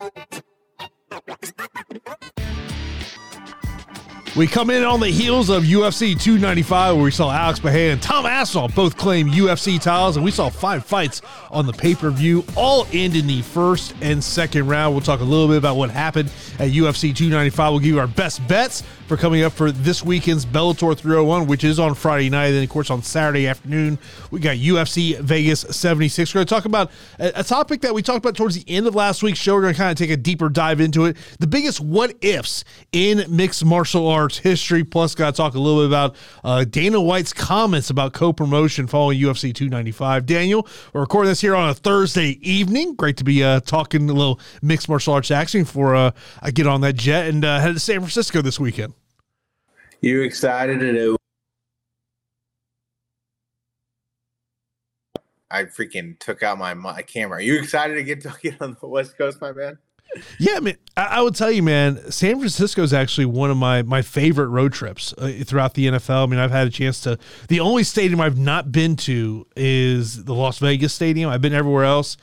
Thank you. We come in on the heels of UFC 295, where we saw Alex Pereira and Tom Aspinall both claim UFC titles, and we saw five fights on the pay per view, all end in the first and second round. We'll talk a little bit about what happened at UFC 295. We'll give you our best bets for coming up for this weekend's Bellator 301, which is on Friday night. And of course, on Saturday afternoon, we got UFC Vegas 76. We're going to talk about a, a topic that we talked about towards the end of last week's show. We're going to kind of take a deeper dive into it. The biggest what ifs in mixed martial arts history. Plus, got to talk a little bit about uh, Dana White's comments about co promotion following UFC 295. Daniel, we're recording this here on a Thursday evening. Great to be uh, talking a little mixed martial arts action before uh, I get on that jet and uh, head to San Francisco this weekend. You excited to do? I freaking took out my, my camera. Are you excited to get to get on the West Coast, my man? Yeah, I mean, I, I would tell you, man, San Francisco is actually one of my my favorite road trips uh, throughout the NFL. I mean, I've had a chance to. The only stadium I've not been to is the Las Vegas Stadium. I've been everywhere else.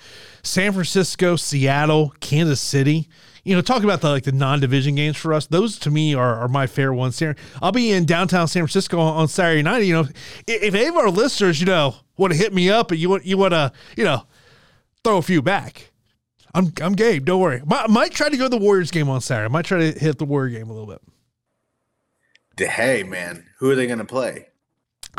San Francisco, Seattle, Kansas City you know, talking about the like the non-division games for us, those to me are, are my fair ones. Here, I'll be in downtown San Francisco on, on Saturday night. You know, if any of our listeners, you know, want to hit me up and you want you want to, you know, throw a few back, I'm I'm game. Don't worry. I might try to go to the Warriors game on Saturday. I might try to hit the Warrior game a little bit. Hey man, who are they going to play?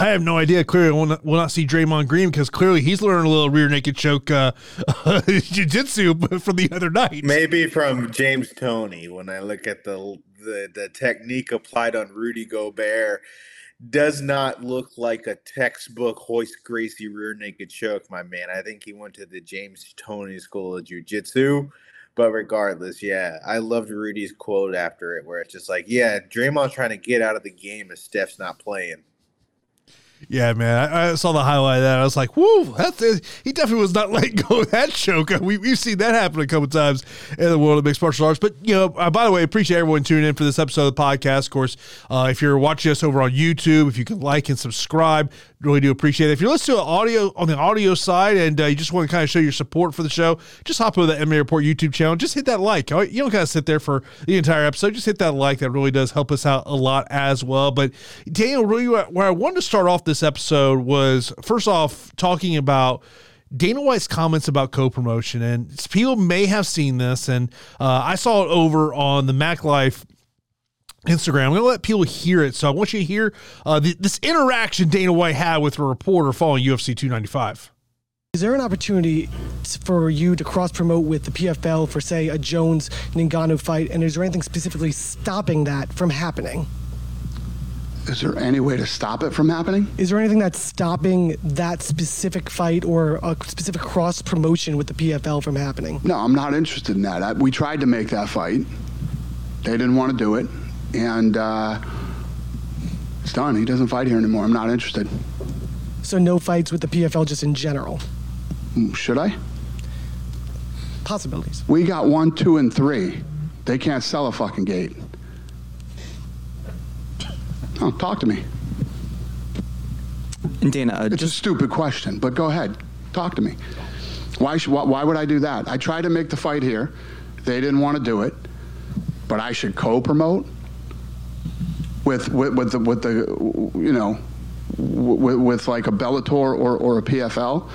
I have no idea. Clearly, we'll not, we'll not see Draymond Green because clearly he's learning a little rear naked choke uh, jiu-jitsu from the other night. Maybe from James Toney. When I look at the the, the technique applied on Rudy Gobert, does not look like a textbook Royce Gracie rear naked choke, my man. I think he went to the James Toney School of Jiu-Jitsu. But regardless, yeah, I loved Rudy's quote after it, where it's just like, yeah, Draymond's trying to get out of the game as Steph's not playing. Yeah, man, I, I, saw the highlight of that. I was like, "Whoa, that's he definitely was not letting go of that choke." We, we've seen that happen a couple times in the world of mixed martial arts. But you know, uh, by the way, appreciate everyone tuning in for this episode of the podcast. Of course, uh, if you're watching us over on YouTube, if you can like and subscribe, really do appreciate it. If you're listening to the audio on the audio side and uh, you just want to kind of show your support for the show, just hop over the MMA Report YouTube channel. Just hit that like. You don't kind of sit there for the entire episode. Just hit that like. That really does help us out a lot as well. But Daniel, really, where I wanted to start off this episode was first off talking about. Dana White's comments about co-promotion, and people may have seen this, and uh, I saw it over on the Mac Life Instagram. I'm going to let people hear it. So I want you to hear uh, the, this interaction Dana White had with a reporter following UFC 295. Is there an opportunity for you to cross promote with the PFL for, say, a Jones Ngannou fight? And is there anything specifically stopping that from happening? Is there any way to stop it from happening? Is there anything that's stopping that specific fight or a specific cross promotion with the PFL from happening? No, I'm not interested in that. I, we tried to make that fight. They didn't want to do it and uh, it's done. He doesn't fight here anymore. I'm not interested. So no fights with the PFL just in general? Should I? Possibilities. We got one, two, and three. They can't sell a fucking gate. Oh, talk to me. And Dana, uh, it's just... a stupid question, but go ahead. Talk to me. Why, should, why, why would I do that? I tried to make the fight here. They didn't want to do it, but I should co-promote with with, with the with the you know with, with like a Bellator or, or a PFL.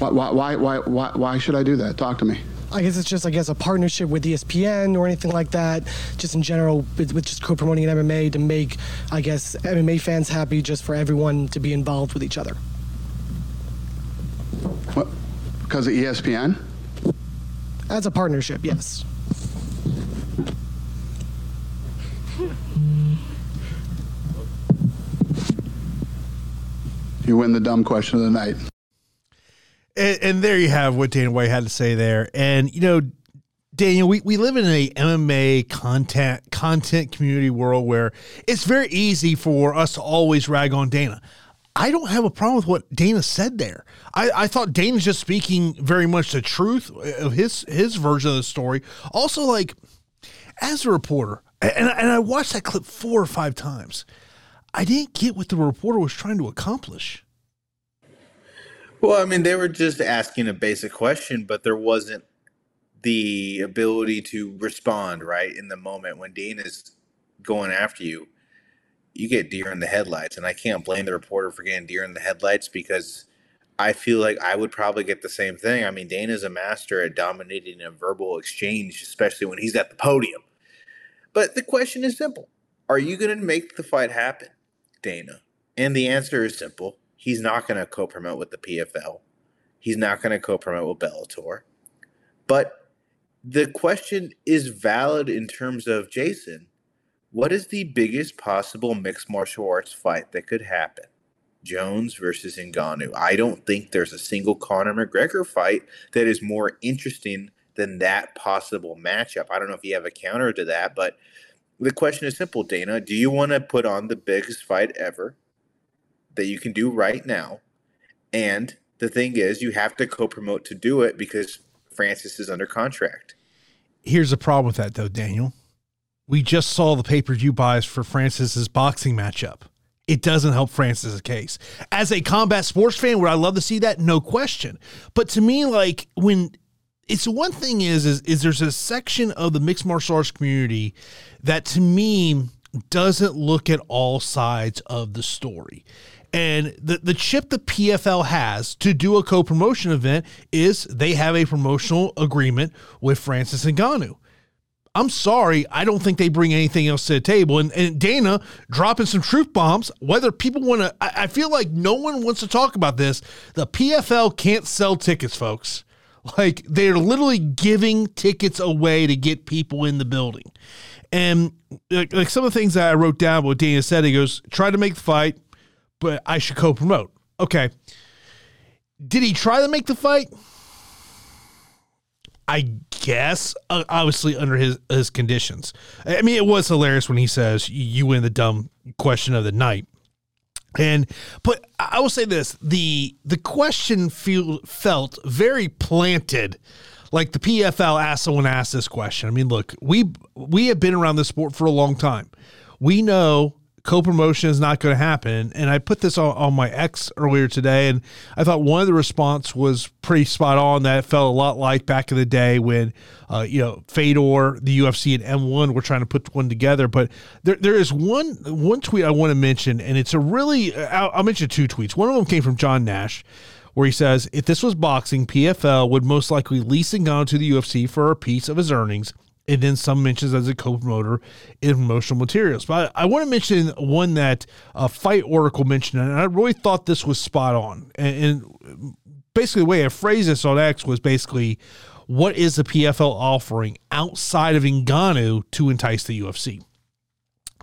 Why, why why why why should I do that? Talk to me. I guess it's just, I guess, a partnership with ESPN or anything like that, just in general, with, with just co-promoting an MMA to make, I guess, MMA fans happy, just for everyone to be involved with each other. What? Because of ESPN? As a partnership, yes. You win the dumb question of the night. And, and, there you have what Dana White had to say there. And you know, Daniel, we, we live in a MMA content content community world where it's very easy for us to always rag on Dana. I don't have a problem with what Dana said there. I, I thought Dana's just speaking very much the truth of his his version of the story. Also, like as a reporter, and, and I watched that clip four or five times. I didn't get what the reporter was trying to accomplish. Well, I mean, they were just asking a basic question, but there wasn't the ability to respond right in the moment when Dana's going after you. You get deer in the headlights, and I can't blame the reporter for getting deer in the headlights because I feel like I would probably get the same thing. I mean, Dana's a master at dominating a verbal exchange, especially when he's at the podium. But the question is simple Are you going to make the fight happen, Dana? And the answer is simple he's not going to co promote with the PFL, he's not going to co promote with Bellator. But the question is valid in terms of Jason. What is the biggest possible mixed martial arts fight that could happen? Jones versus Ngannou. I don't think there's a single Conor McGregor fight that is more interesting than that possible matchup. I don't know if you have a counter to that, but the question is simple, Dana. Do you want to put on the biggest fight ever that you can do right now? And the thing is, you have to co promote to do it because Francis is under contract. Here's the problem with that, though, Daniel. We just saw the pay per view buys for Francis's boxing matchup. It doesn't help Francis's case. As a combat sports fan, would I love to see that? No question. But to me, like when it's one thing is, is is there's a section of the mixed martial arts community that to me doesn't look at all sides of the story. And the, the chip the PFL has to do a co promotion event is they have a promotional agreement with Francis Ngannou. I'm sorry, I don't think they bring anything else to the table. And, and Dana dropping some truth bombs, whether people want to, I, I feel like no one wants to talk about this. The PFL can't sell tickets, folks. Like they're literally giving tickets away to get people in the building. And like, like some of the things that I wrote down, what Dana said, he goes, try to make the fight, but I should co promote. Okay. Did he try to make the fight? I guess, uh, obviously under his his conditions. I mean, it was hilarious when he says, "You win the dumb question of the night." And but I will say this: the the question feel, felt very planted. Like the PFL asked someone asked this question. I mean, look, we we have been around this sport for a long time. We know co-promotion is not going to happen. And i put this on, on my x earlier today and i thought one of the response was pretty spot on that felt a lot like back in the day when uh, you know fedor the ufc and m1 were trying to put one together. But there, there is one one tweet i want to mention and it's a really I'll, I'll mention two tweets. One of them came from john nash where he says if this was boxing pfl would most likely lease Ngannou to the ufc for a piece of his earnings and then some mentions as a co-promoter in promotional materials. But I, I want to mention one that a Fight Oracle mentioned, and I really thought this was spot on. And, and basically, the way I phrased this on X was basically, what is the PFL offering outside of Ngannou to entice the UFC?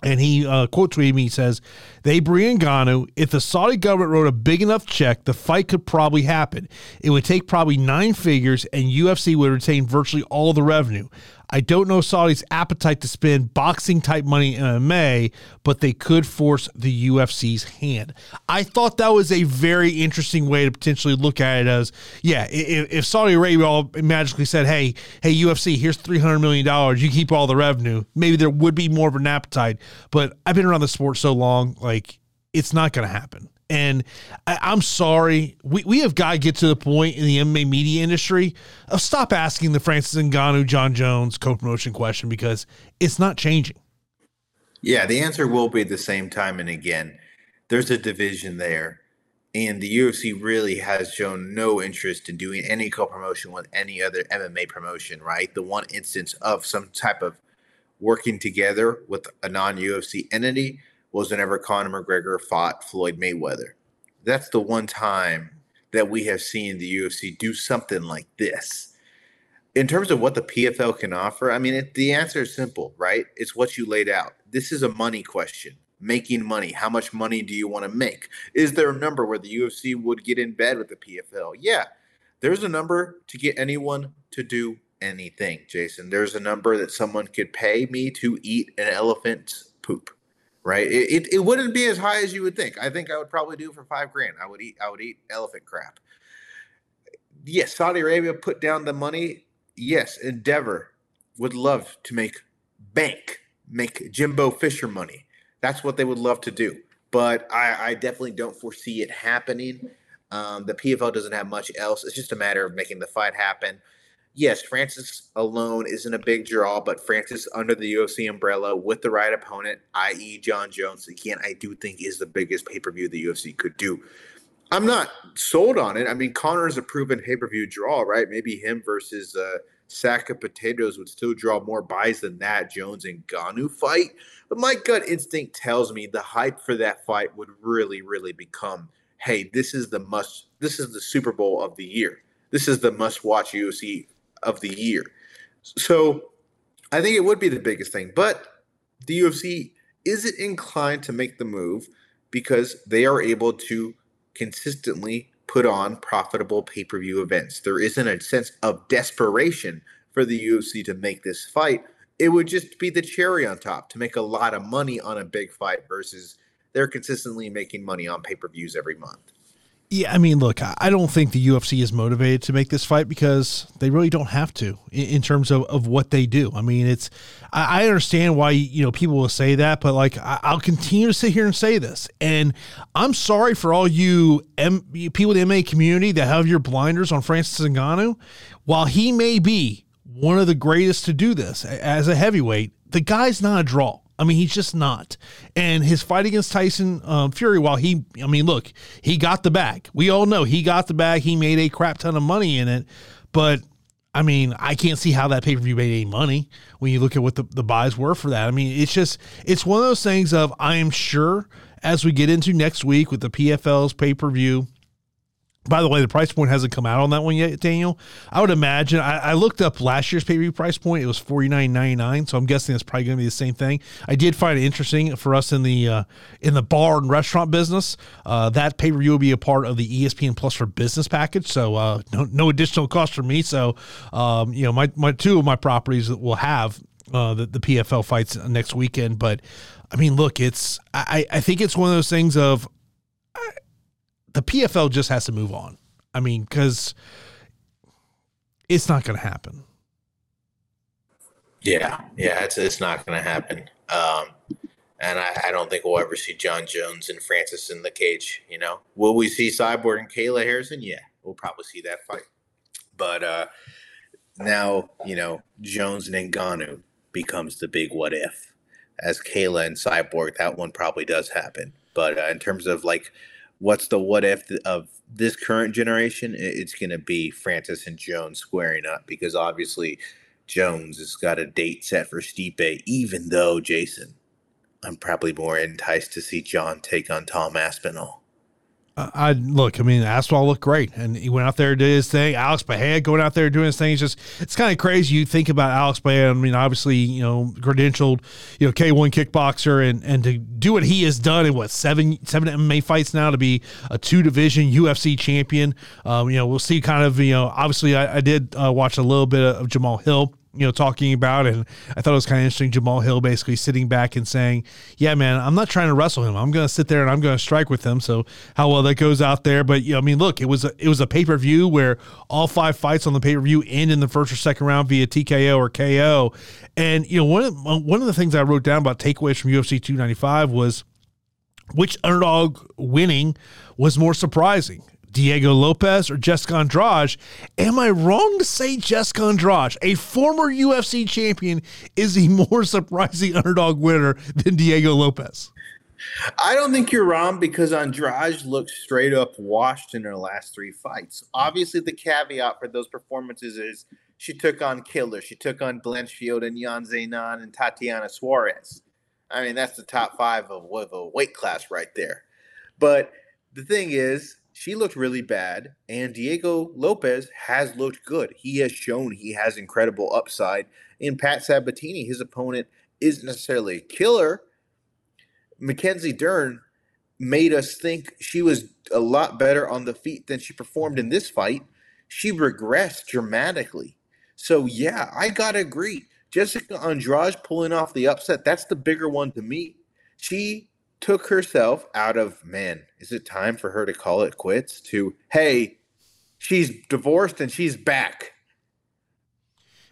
And he uh, quote tweeted me. He says, "They bring Ngannou. If the Saudi government wrote a big enough check, the fight could probably happen. It would take probably nine figures, and UFC would retain virtually all the revenue. I don't know Saudi's appetite to spend boxing type money in MMA, but they could force the UFC's hand. I thought that was a very interesting way to potentially look at it as, yeah, if, if Saudi Arabia all magically said, hey, hey, UFC, here's $300 million, you keep all the revenue, maybe there would be more of an appetite. But I've been around the sport so long, like, it's not going to happen. And I, am sorry, we, we have got to get to the point in the MMA media industry of stop asking the Francis Ngannou, Jon Jones co-promotion question because it's not changing. Yeah, the answer will be the same time and again. There's a division there, and the UFC really has shown no interest in doing any co-promotion with any other MMA promotion. Right, the one instance of some type of working together with a non-UFC entity was whenever Conor McGregor fought Floyd Mayweather. That's the one time that we have seen the UFC do something like this. In terms of what the PFL can offer, I mean, it, the answer is simple, right? It's what you laid out. This is a money question. Making money. How much money do you want to make? Is there a number where the UFC would get in bed with the PFL? Yeah. There's a number to get anyone to do anything, Jason. There's a number that someone could pay me to eat an elephant's poop right? It, it, it, wouldn't be as high as you would think. I think I would probably do for five grand. I would eat I would eat elephant crap. Yes, Saudi Arabia put down the money. Yes, Endeavor would love to make bank, make Jimbo Fisher money. That's what they would love to do. But I, I definitely don't foresee it happening. Um, the PFL doesn't have much else. It's just a matter of making the fight happen. Yes, Francis alone isn't a big draw, but Francis under the UFC umbrella with the right opponent, i.e., Jon Jones, again, I do think is the biggest pay per view the UFC could do. I'm not sold on it. I mean, Conor is a proven pay per view draw, right? Maybe him versus uh, sack of potatoes would still draw more buys than that Jones and Ngannou fight. But my gut instinct tells me the hype for that fight would really, really become, hey, this is the must. This is the Super Bowl of the year. This is the must watch UFC of the year. So I think it would be the biggest thing. But the UFC isn't inclined to make the move because they are able to consistently put on profitable pay per view events. There isn't a sense of desperation for the UFC to make this fight. It would just be the cherry on top to make a lot of money on a big fight versus they're consistently making money on pay per views every month. Yeah, I mean, look, I don't think the UFC is motivated to make this fight because they really don't have to in, in terms of, of what they do. I mean, it's I, I, understand why you know people will say that, but like I, will continue to sit here and say this, and I'm sorry for all you M, people in the MMA community that have your blinders on Francis Ngannou. While he may be one of the greatest to do this as a heavyweight, the guy's not a draw. I mean, he's just not. And his fight against Tyson um, Fury, while he, I mean, look, he got the bag. We all know he got the bag. He made a crap ton of money in it. But I mean, I can't see how that pay per view made any money when you look at what the, the buys were for that. I mean, it's just, it's one of those things of, I am sure as we get into next week with the PFL's pay per view, by the way, the price point hasn't come out on that one yet, Daniel. I would imagine. I, I looked up last year's pay per view price point. It was forty nine ninety nine. So I'm guessing it's probably going to be the same thing. I did find it interesting for us in the uh, in the bar and restaurant business. Uh, that pay per view will be a part of the ESPN Plus for Business package. So uh, no no additional cost for me. So um, you know my my two of my properties that will have uh, the the PFL fights next weekend. But I mean, look, it's I I think it's one of those things of the PFL just has to move on. I mean, because it's not going to happen. Yeah, yeah, it's it's not going to happen. Um, and I, I, don't think we'll ever see Jon Jones and Francis in the cage. You know, will we see Cyborg and Kayla Harrison? Yeah, we'll probably see that fight. But uh, now, you know, Jones and Ngannou becomes the big what if. As Kayla and Cyborg, that one probably does happen. But uh, in terms of like what's the what if of this current generation? It's going to be Francis and Jones squaring up because obviously Jones has got a date set for Stipe, even though Jason, I'm probably more enticed to see Jon take on Tom Aspinall. I look. I mean, Aspinall looked great, and he went out there did his thing. Alex Pereira going out there doing his thing. It's just it's kind of crazy. You think about Alex Pereira. I mean, obviously, you know, credentialed, you know, K one kickboxer, and and to do what he has done in what seven seven MMA fights now to be a two division UFC champion. Um, you know, we'll see. Kind of, you know, obviously, I, I did uh, watch a little bit of Jamahal Hill you know, talking about. And I thought it was kind of interesting. Jamahal Hill basically sitting back and saying, "Yeah, man, I'm not trying to wrestle him. I'm going to sit there and I'm going to strike with him." So how well that goes out there, but you know, I mean, look, it was a, it was a pay per view where all five fights on the pay per view end in the first or second round via TKO or KO. And you know, one of, one of the things I wrote down about takeaways from UFC 295 was which underdog winning was more surprising. Diego Lopez or Jessica Andrade. Am I wrong to say Jessica Andrade, a former UFC champion, is a more surprising underdog winner than Diego Lopez? I don't think you're wrong because Andrade looked straight up washed in her last three fights. Obviously, the caveat for those performances is she took on killers. She took on Blanchfield and Yan Xiaonan and Tatiana Suarez. I mean, that's the top five of, of a weight class right there. But the thing is, she looked really bad, and Diego Lopez has looked good. He has shown he has incredible upside. In Pat Sabatini, his opponent isn't necessarily a killer. Mackenzie Dern made us think she was a lot better on the feet than she performed in this fight. She regressed dramatically. So, yeah, I got to agree. Jessica Andrade pulling off the upset, that's the bigger one to me. She took herself out of man is it time for her to call it quits? To hey she's divorced and she's back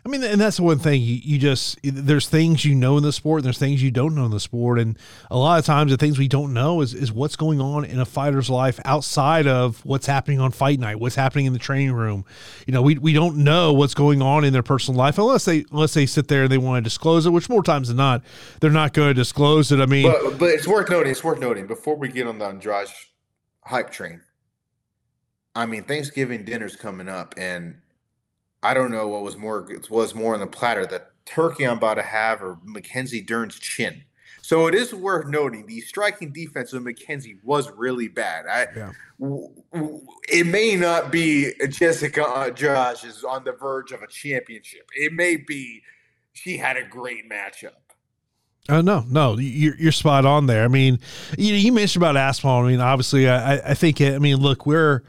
I mean, and that's the one thing you, you just there's things you know in the sport, and there's things you don't know in the sport, and a lot of times the things we don't know is is what's going on in a fighter's life outside of what's happening on fight night, what's happening in the training room. You know, we, we don't know what's going on in their personal life unless they unless they sit there and they want to disclose it, which more times than not they're not going to disclose it. I mean, but, but it's worth noting. It's worth noting before we get on the Andrade hype train. I mean, Thanksgiving dinner's coming up, and I don't know what was more was more on the platter: the turkey I'm about to have, or Mackenzie Dern's chin. So it is worth noting the striking defense of Mackenzie was really bad. I, yeah. w- w- it may not be Jessica uh, Josh is on the verge of a championship. It may be she had a great matchup. Oh no, no, you're you're spot on there. I mean, you you mentioned about Aspinall. I mean, obviously, I I think it, I mean, look, we're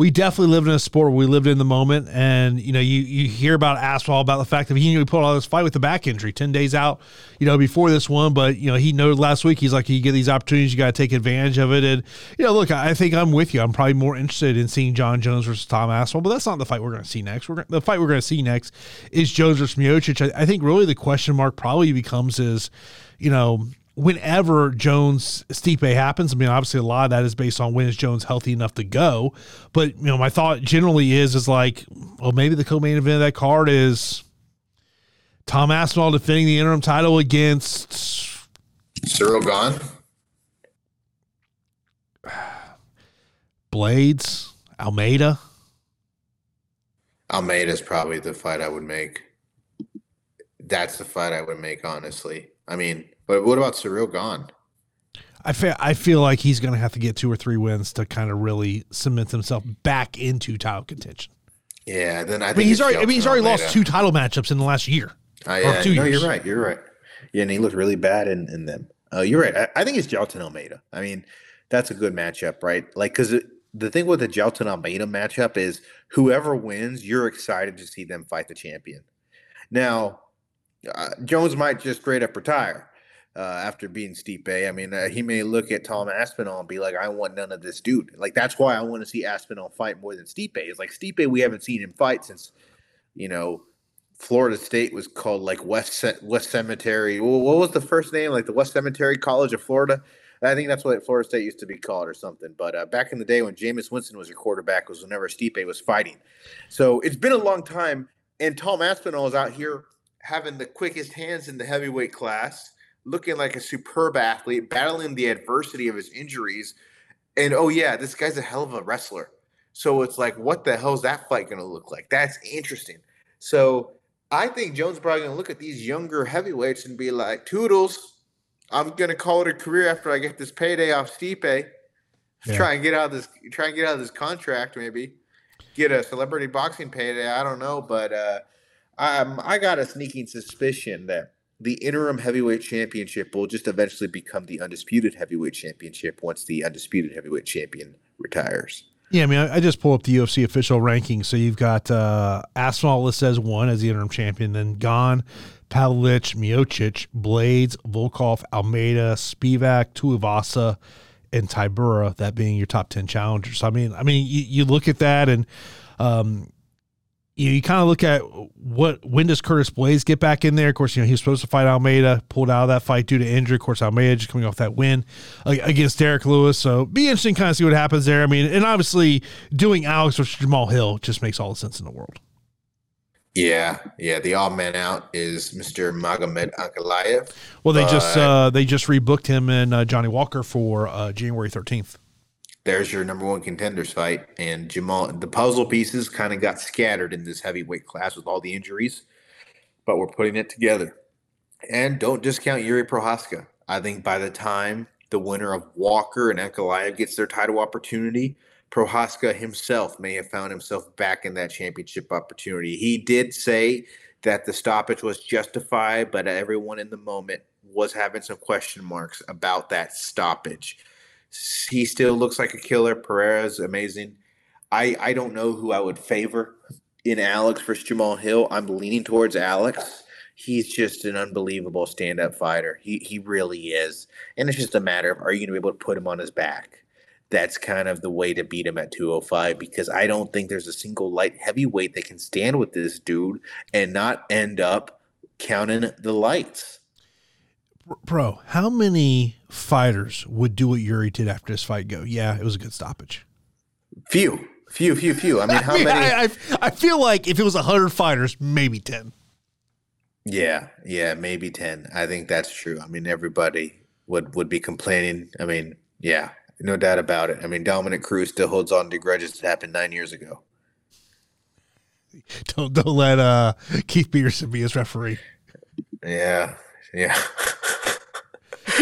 we definitely lived in a sport where we lived in the moment. And, you know, you, you hear about Aspinall about the fact that he, he put all this fight with the back injury 10 days out, you know, before this one. But, you know, he noted last week, he's like, you get these opportunities, you got to take advantage of it. And, you know, look, I think I'm with you. I'm probably more interested in seeing Jon Jones versus Tom Aspinall, but that's not the fight we're going to see next. We're the fight we're going to see next is Jones versus Miocic. I, I think really the question mark probably becomes is, you know, whenever Jones Stipe happens, I mean, obviously a lot of that is based on when is Jones healthy enough to go. But you know, my thought generally is is like, well, maybe the co-main event of that card is Tom Aspinall defending the interim title against Ciryl Gane. Blaydes, Almeida. Almeida is probably the fight I would make. That's the fight I would make, honestly. I mean, but what about Ciryl Gane? I feel I feel like he's going to have to get two or three wins to kind of really cement himself back into title contention. Yeah, then I, I mean he's already I mean he's already lost two title matchups in the last year. Uh, yeah, no, years. you're right. You're right. Yeah, and he looked really bad in, in them. Uh, you're right. I, I, think it's Jailton Almeida. I mean, that's a good matchup, right? Like, because the thing with the Jailton Almeida matchup is whoever wins, you're excited to see them fight the champion. Now, uh, Jones might just straight up retire uh, after being Stipe. I mean, uh, he may look at Tom Aspinall and be like, "I want none of this dude." Like that's why I want to see Aspinall fight more than Stipe. It's like Stipe, we haven't seen him fight since, you know, Florida State was called like West West Cemetery. What was the first name? Like the West Cemetery College of Florida. I think that's what Florida State used to be called or something. But uh, back in the day when Jameis Winston was your quarterback, was whenever Stipe was fighting. So it's been a long time, and Tom Aspinall is out here having the quickest hands in the heavyweight class looking like a superb athlete, battling the adversity of his injuries. And oh, yeah, this guy's a hell of a wrestler. So it's like, what the hell is that fight going to look like? That's interesting. So I think Jones is probably going to look at these younger heavyweights and be like, Toodles, I'm going to call it a career after I get this payday off Stipe. Yeah. Try and get out of this. Try and get out of this contract. Maybe get a celebrity boxing payday. I don't know, but uh, I I got a sneaking suspicion that the interim heavyweight championship will just eventually become the undisputed heavyweight championship once the undisputed heavyweight champion retires. Yeah, I mean, I, I just pull up the UFC official ranking. So you've got uh, Aspinall listed as one as the interim champion, then Gane, Pavlovich, Miocic, Blaydes, Volkov, Almeida, Spivak, Tuivasa, and Tybura, that being your top 10 challengers. So, I mean, I mean, you, you look at that and, um, you, you kind of look at what when does Curtis Blaydes get back in there? Of course, you know he was supposed to fight Almeida, pulled out of that fight due to injury. Of course, Almeida just coming off that win against Derrick Lewis, so be interesting kind of see what happens there. I mean, and obviously doing Alex versus Jamahal Hill just makes all the sense in the world. Yeah, yeah. The odd man out is Mr. Magomed Ankalaev. Well, they just uh, they just rebooked him and uh, Johnny Walker for uh, January thirteenth there's your number one contenders fight. And Jamal, the puzzle pieces kind of got scattered in this heavyweight class with all the injuries, but we're putting it together. And don't discount Yuri Prochazka. I think by the time the winner of Walker and Ankalaev gets their title opportunity, Prochazka himself may have found himself back in that championship opportunity. He did say that the stoppage was justified, but everyone in the moment was having some question marks about that stoppage. He still looks like a killer. Pereira is amazing. I I don't know who I would favor in Alex versus Jamahal Hill. I'm leaning towards Alex. He's just an unbelievable stand-up fighter. He he really is. And it's just a matter of are you going to be able to put him on his back? that's kind of the way to beat him at 205 because I don't think there's a single light heavyweight that can stand with this dude and not end up counting the lights. Bro, how many fighters would do what Yuri did after this fight go? Yeah, it was a good stoppage. Few, few, few, few. I mean, how I mean, many? I, I, I feel like if it was 100 fighters, maybe 10. Yeah, yeah, maybe 10. I think that's true. I mean, everybody would would be complaining. I mean, yeah, no doubt about it. I mean, Dominick Cruz still holds on to grudges that happened nine years ago. Don't don't let uh, Keith Peterson be his referee. Yeah, yeah.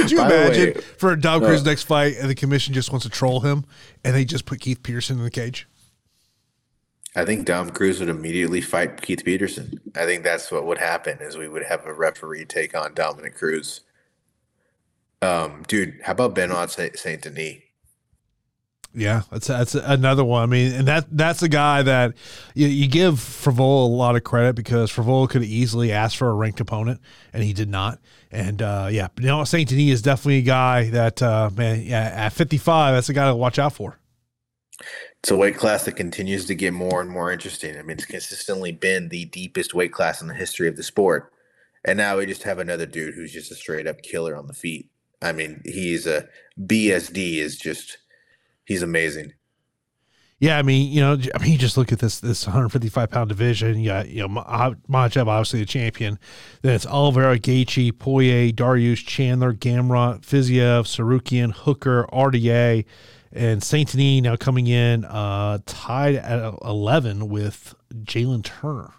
Could you By imagine way, for Dom Cruz uh, next fight and the commission just wants to troll him and they just put Keith Peterson in the cage? I think Dom Cruz would immediately fight Keith Peterson. I think that's what would happen is we would have a referee take on Dominick Cruz. Um, dude, how about Benoit Saint Denis? Yeah, that's that's another one. I mean, and that that's a guy that you, you give Frevola a lot of credit because Frevola could have easily asked for a ranked opponent, and he did not. And uh, yeah, know, Saint Denis is definitely a guy that uh, man, yeah, at 55, that's a guy to watch out for. It's a weight class that continues to get more and more interesting. I mean, it's consistently been the deepest weight class in the history of the sport, and now we just have another dude who's just a straight up killer on the feet. I mean, he's a BSD is just he's amazing. Yeah, I mean, you know, I mean, you just look at this this 155 pound division. Yeah, you know, Makhachev obviously the champion. Then it's Oliveira, Gaethje, Poirier, Dariush, Chandler, Gamrot, Fiziev, Tsarukyan, Hooker, RDA, and Saint Denis now coming in uh, tied at 11 with Jalen Turner.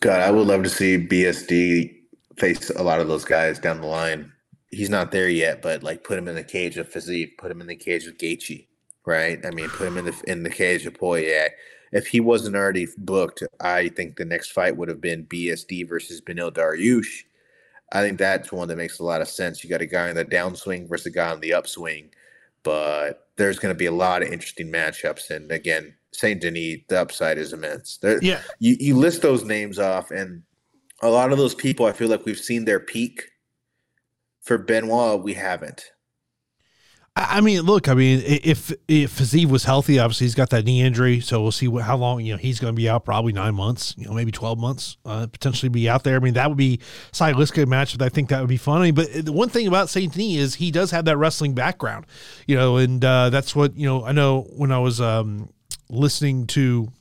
God, I would love to see BSD face a lot of those guys down the line he's not there yet, but like put him in the cage of Fiziev, put him in the cage of Gaethje, right? I mean, put him in the in the cage of Poirier. If he wasn't already booked, I think the next fight would have been BSD versus Beneil Dariush. I think that's one that makes a lot of sense. You got a guy on the downswing versus a guy on the upswing, but there's going to be a lot of interesting matchups. And again, Saint Denis, the upside is immense. There, yeah, you, you list those names off, and a lot of those people, I feel like we've seen their peak for Benoit, we haven't. I mean, look, I mean, if if Fiziev was healthy, obviously he's got that knee injury, so we'll see what, how long you know he's going to be out. Probably nine months, you know, maybe twelve months, uh, potentially be out there. I mean, that would be stylistic match. But I think that would be funny. But the one thing about Saint Denis is he does have that wrestling background, you know, and uh, that's what you know. I know when I was um, listening to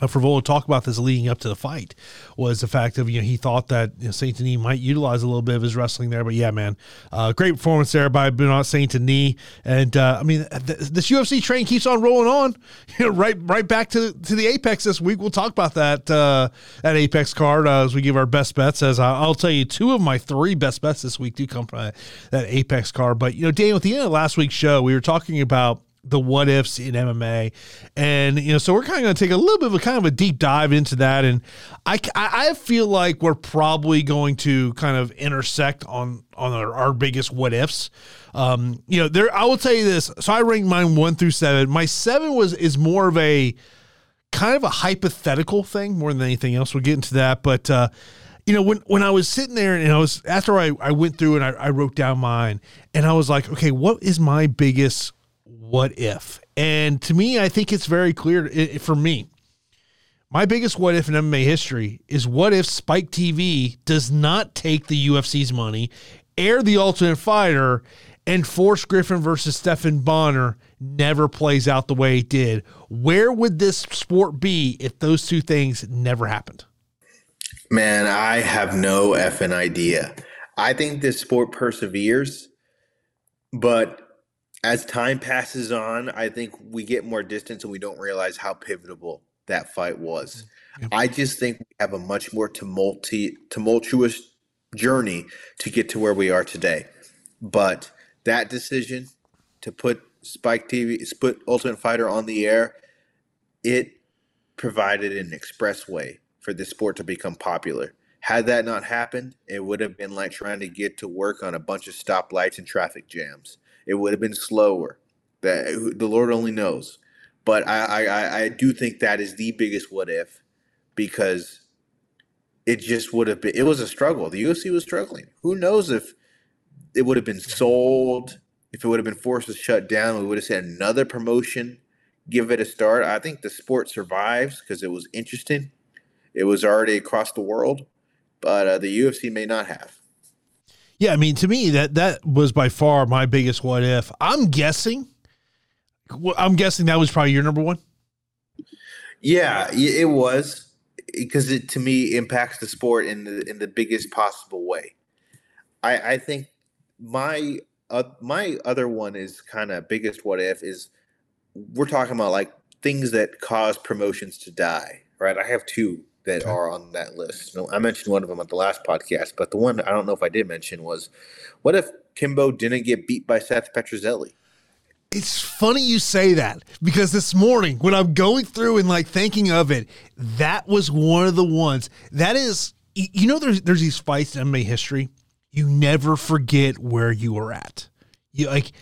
uh, Frevola talk about this leading up to the fight was the fact of you know he thought that you know, Saint Denis might utilize a little bit of his wrestling there, but yeah, man, uh, great performance there by Benoit Saint Denis, and uh, I mean th- this UFC train keeps on rolling on, you know, right right back to to the Apex this week. We'll talk about that uh, that Apex card uh, as we give our best bets. As I, will tell you, two of my three best bets this week do come from that, that Apex card. But you know, Daniel, at the end of last week's show, we were talking about the what ifs in MMA. And, you know, so we're kind of going to take a little bit of a kind of a deep dive into that. And I, I feel like we're probably going to kind of intersect on, on our, our biggest what ifs. Um, you know, there, I will tell you this. So I ranked mine one through seven. My seven was, is more of a kind of a hypothetical thing more than anything else. We'll get into that. But, uh, you know, when, when I was sitting there and I was, after I, I went through and I, I wrote down mine and I was like, okay, what is my biggest what if. And to me, I think it's very clear for me. My biggest what if in MMA history is what if Spike TV does not take the UFC's money, air the Ultimate Fighter, and Forrest Griffin versus Stephan Bonnar never plays out the way it did. Where would this sport be if those two things never happened? Man, I have no effing idea. I think this sport perseveres, but as time passes on, I think we get more distance and we don't realize how pivotal that fight was. Mm, yep. I just think we have a much more tumulti- tumultuous journey to get to where we are today. But that decision to put Spike TV, put Ultimate Fighter on the air, it provided an expressway for this sport to become popular. Had that not happened, it would have been like trying to get to work on a bunch of stoplights and traffic jams. It would have been slower. That the Lord only knows. But I, I, I do think that is the biggest what if because it just would have been it was a struggle. The UFC was struggling. Who knows if it would have been sold if it would have been forced to shut down, we would have seen another promotion give it a start. I think the sport survives because it was interesting. It was already across the world, but uh, the UFC may not have. Yeah, I mean, to me, that that was by far my biggest what if. I'm guessing. I'm guessing that was probably your number one. Yeah, it was because it to me impacts the sport in the in the biggest possible way. I I think my uh, my other one is kind of biggest what if is we're talking about like things that cause promotions to die, right? I have two that okay. are on that list. I mentioned one of them at the last podcast, but the one I don't know if I did mention was what if Kimbo didn't get beat by Seth Petruzelli? It's funny you say that because this morning when I'm going through and like thinking of it, that was one of the ones that is you know there's there's these fights in MMA history. You never forget where you were at. You like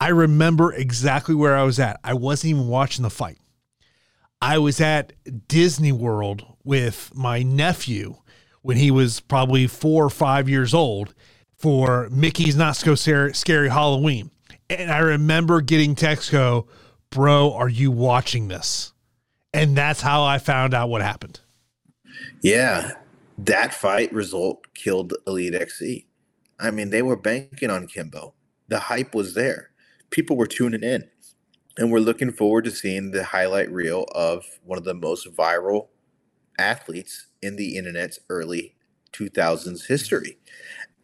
I remember exactly where I was at. I wasn't even watching the fight. I was at Disney World with my nephew when he was probably four or five years old for Mickey's Not So Scary Halloween. And I remember getting Texco, bro, are you watching this? And that's how I found out what happened. Yeah. That fight result killed Elite XC. I mean, they were banking on Kimbo. The hype was there. People were tuning in. And we're looking forward to seeing the highlight reel of one of the most viral athletes in the internet's early 2000s history.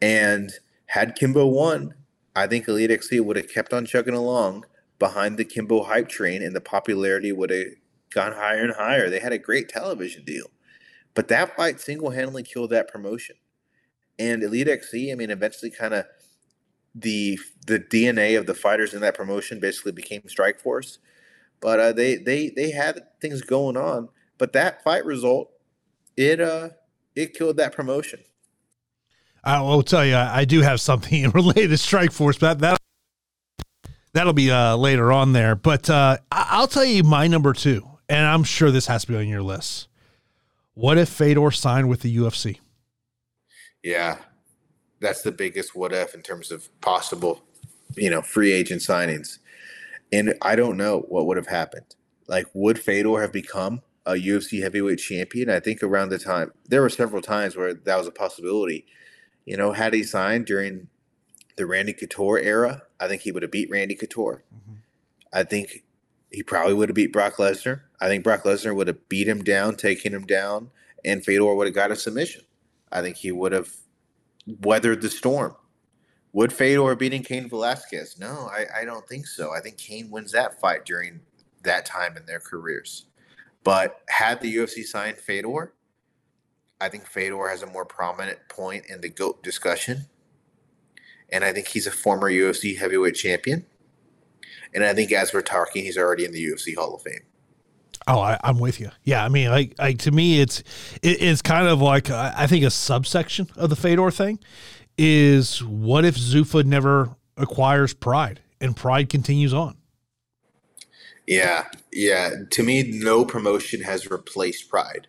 And had Kimbo won, I think Elite XC would have kept on chugging along behind the Kimbo hype train and the popularity would have gone higher and higher. They had a great television deal. But that fight single handedly killed that promotion. And Elite XC, I mean, eventually kind of the the DNA of the fighters in that promotion basically became Strikeforce. But uh, they they they had things going on. But that fight result, it uh it killed that promotion. I will tell you, I do have something related to Strikeforce, but that that'll be uh, later on there. But uh, I'll tell you my number two, and I'm sure this has to be on your list. What if Fedor signed with the UFC? Yeah, that's the biggest what if in terms of possible, you know, free agent signings. And I don't know what would have happened. Like, would Fedor have become a UFC heavyweight champion? I think around the time there were several times where that was a possibility. You know, had he signed during the Randy Couture era, I think he would have beat Randy Couture. Mm-hmm. I think he probably would have beat Brock Lesnar. I think Brock Lesnar would have beat him down, taken him down, and Fedor would have got a submission. I think he would have weathered the storm. Would Fedor beating Cain Velasquez? No, I, I don't think so. I think Cain wins that fight during that time in their careers. But had the UFC signed Fedor, I think Fedor has a more prominent point in the GOAT discussion. And I think he's a former UFC heavyweight champion. And I think as we're talking, he's already in the UFC Hall of Fame. Oh, I, am with you. Yeah, I mean, like, like to me, it's it, it's kind of like uh, I think a subsection of the Fedor thing is what if Zuffa never acquires Pride and Pride continues on? Yeah, yeah. To me, no promotion has replaced Pride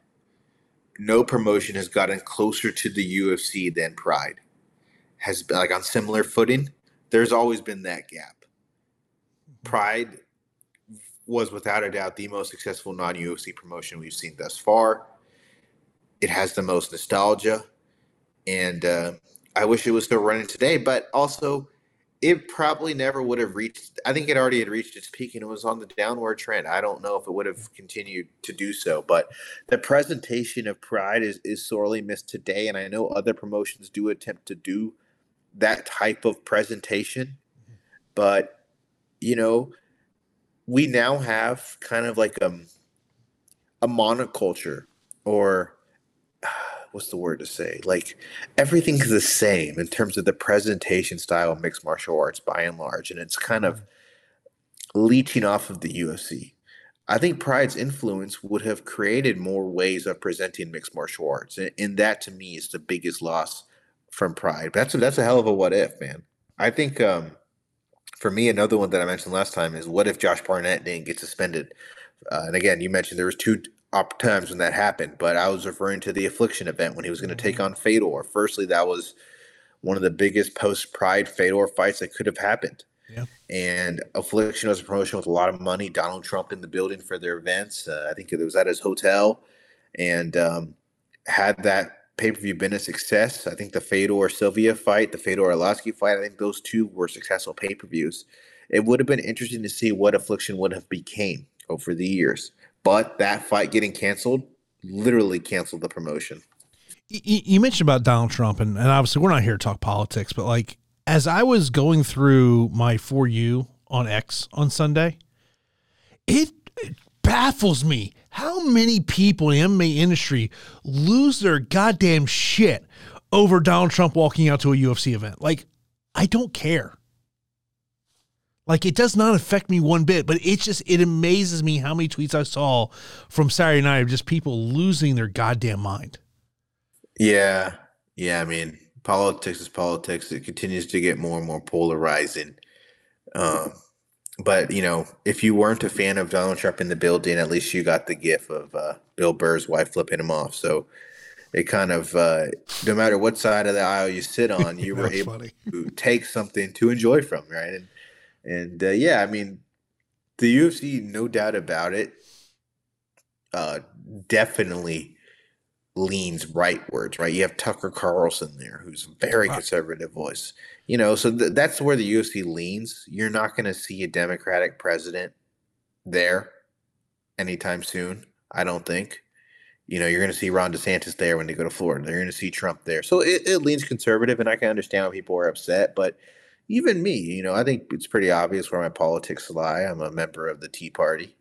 no promotion has gotten closer to the UFC than Pride. Has been like on similar footing. There's always been that gap. Pride was without a doubt the most successful non UFC promotion we've seen thus far. It has the most nostalgia, and uh, I wish it was still running today. But also, it probably never would have reached i think it already had reached its peak and it was on the downward trend i don't know if it would have continued to do so but the presentation of pride is, is sorely missed today and i know other promotions do attempt to do that type of presentation but you know we now have kind of like um, a monoculture or what's the word to say? Like everything's the same in terms of the presentation style of mixed martial arts by and large, and it's kind of leeching off of the UFC. I think Pride's influence would have created more ways of presenting mixed martial arts, and, and that to me is the biggest loss from Pride. But that's a, that's a hell of a what if, man. I think um, for me, another one that I mentioned last time is what if Josh Barnett didn't get suspended? Uh, and again, you mentioned there was two up times when that happened, but I was referring to the affliction event when he was going to take mm-hmm. on Fedor. Firstly, that was one of the biggest post Pride Fedor fights that could have happened. Yeah. And Affliction was a promotion with a lot of money. Donald Trump in the building for their events. Uh, I think it was at his hotel, and um, had that pay per view been a success, I think the Fedor Sylvia fight, the Fedor Arlovsky fight, I think those two were successful pay per views. It would have been interesting to see what Affliction would have became over the years. But that fight getting canceled literally canceled the promotion. You, you mentioned about Donald Trump, and, and obviously we're not here to talk politics, but like as I was going through my for you on X on Sunday, it baffles me how many people in the MMA industry lose their goddamn shit over Donald Trump walking out to a UFC event. Like, I don't care. Like it does not affect me one bit, but it just it amazes me how many tweets I saw from Saturday night of just people losing their goddamn mind. Yeah. Yeah, I mean, politics is politics. It continues to get more and more polarizing. Um, but you know, if you weren't a fan of Donald Trump in the building, at least you got the gif of uh, Bill Burr's wife flipping him off. So it kind of, uh, no matter what side of the aisle you sit on, you were able funny. to take something to enjoy from, right? And and uh, yeah, I mean, the UFC, no doubt about it, uh, definitely leans rightwards, right? You have Tucker Carlson there, who's a very conservative voice. You know, so th- that's where the UFC leans. You're not going to see a Democratic president there anytime soon, I don't think. You know, you're going to see Ron DeSantis there when they go to Florida. They're going to see Trump there. So it, it leans conservative, and I can understand why people are upset. But even me, you know, I think it's pretty obvious where my politics lie. I'm a member of the Tea Party.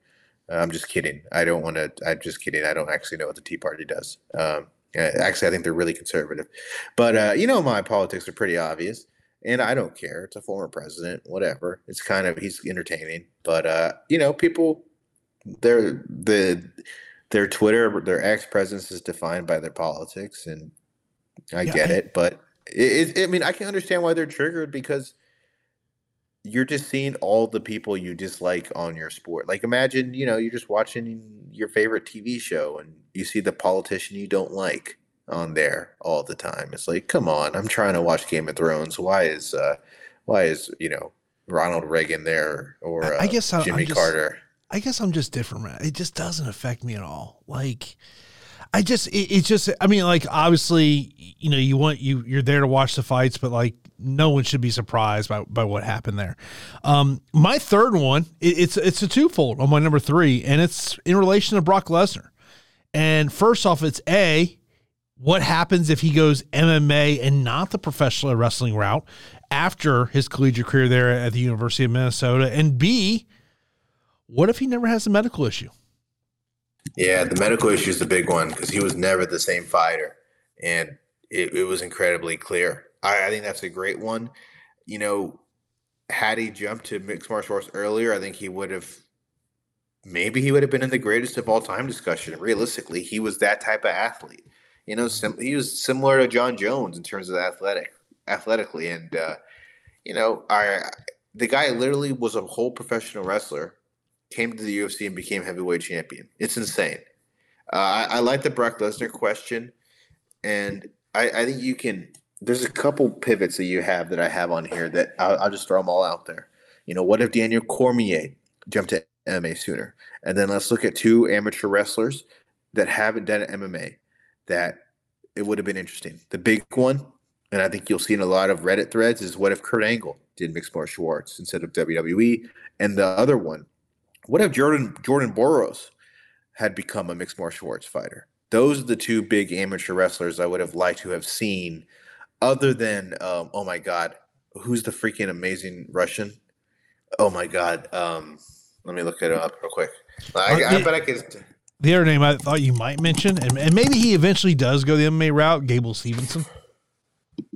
I'm just kidding. I don't want to. I'm just kidding. I don't actually know what the Tea Party does. Um, actually, I think they're really conservative. But uh, you know, my politics are pretty obvious, and I don't care. It's a former president, whatever. It's kind of he's entertaining, but uh, you know, people, their the their Twitter, their X presence is defined by their politics, and I yeah, get I, it. But it, it, I mean, I can understand why they're triggered because you're just seeing all the people you dislike on your sport. Like imagine, you know, you're just watching your favorite TV show and you see the politician you don't like on there all the time. It's like, come on, I'm trying to watch Game of Thrones. Why is uh why is, you know, Ronald Reagan there or uh, I guess Jimmy I'm just, Carter? I guess I'm just different, man. It just doesn't affect me at all. Like I just it, it's just I mean like obviously you know you want you you're there to watch the fights but like no one should be surprised by, by what happened there. Um, my third one it, it's it's a twofold on my number three and it's in relation to Brock Lesnar. And first off, it's a what happens if he goes MMA and not the professional wrestling route after his collegiate career there at the University of Minnesota, and B, what if he never has a medical issue? Yeah, the medical issue is the big one because he was never the same fighter, and it, it was incredibly clear. I, I, think that's a great one. You know, had he jumped to mixed martial arts earlier, I think he would have. Maybe he would have been in the greatest of all time discussion. Realistically, he was that type of athlete. You know, sim- he was similar to Jon Jones in terms of athletic, athletically, and uh, you know, I the guy literally was a whole professional wrestler came to the UFC and became heavyweight champion. It's insane. Uh, I, I, like the Brock Lesnar question, and I, I, think you can. There's a couple pivots that you have that I have on here that I'll, I'll just throw them all out there. You know, what if Daniel Cormier jumped to MMA sooner? And then let's look at two amateur wrestlers that haven't done MMA that it would have been interesting. The big one, and I think you'll see in a lot of Reddit threads, is what if Kurt Angle did mixed martial arts instead of WWE? And the other one what if Jordan Jordan Burroughs had become a mixed martial arts fighter? Those are the two big amateur wrestlers I would have liked to have seen. Other than, um, oh my god, who's the freaking amazing Russian? Oh my god, um, let me look it up real quick. I, uh, I bet I could. The other name I thought you might mention, and, and maybe he eventually does go the MMA route, Gable Stevenson.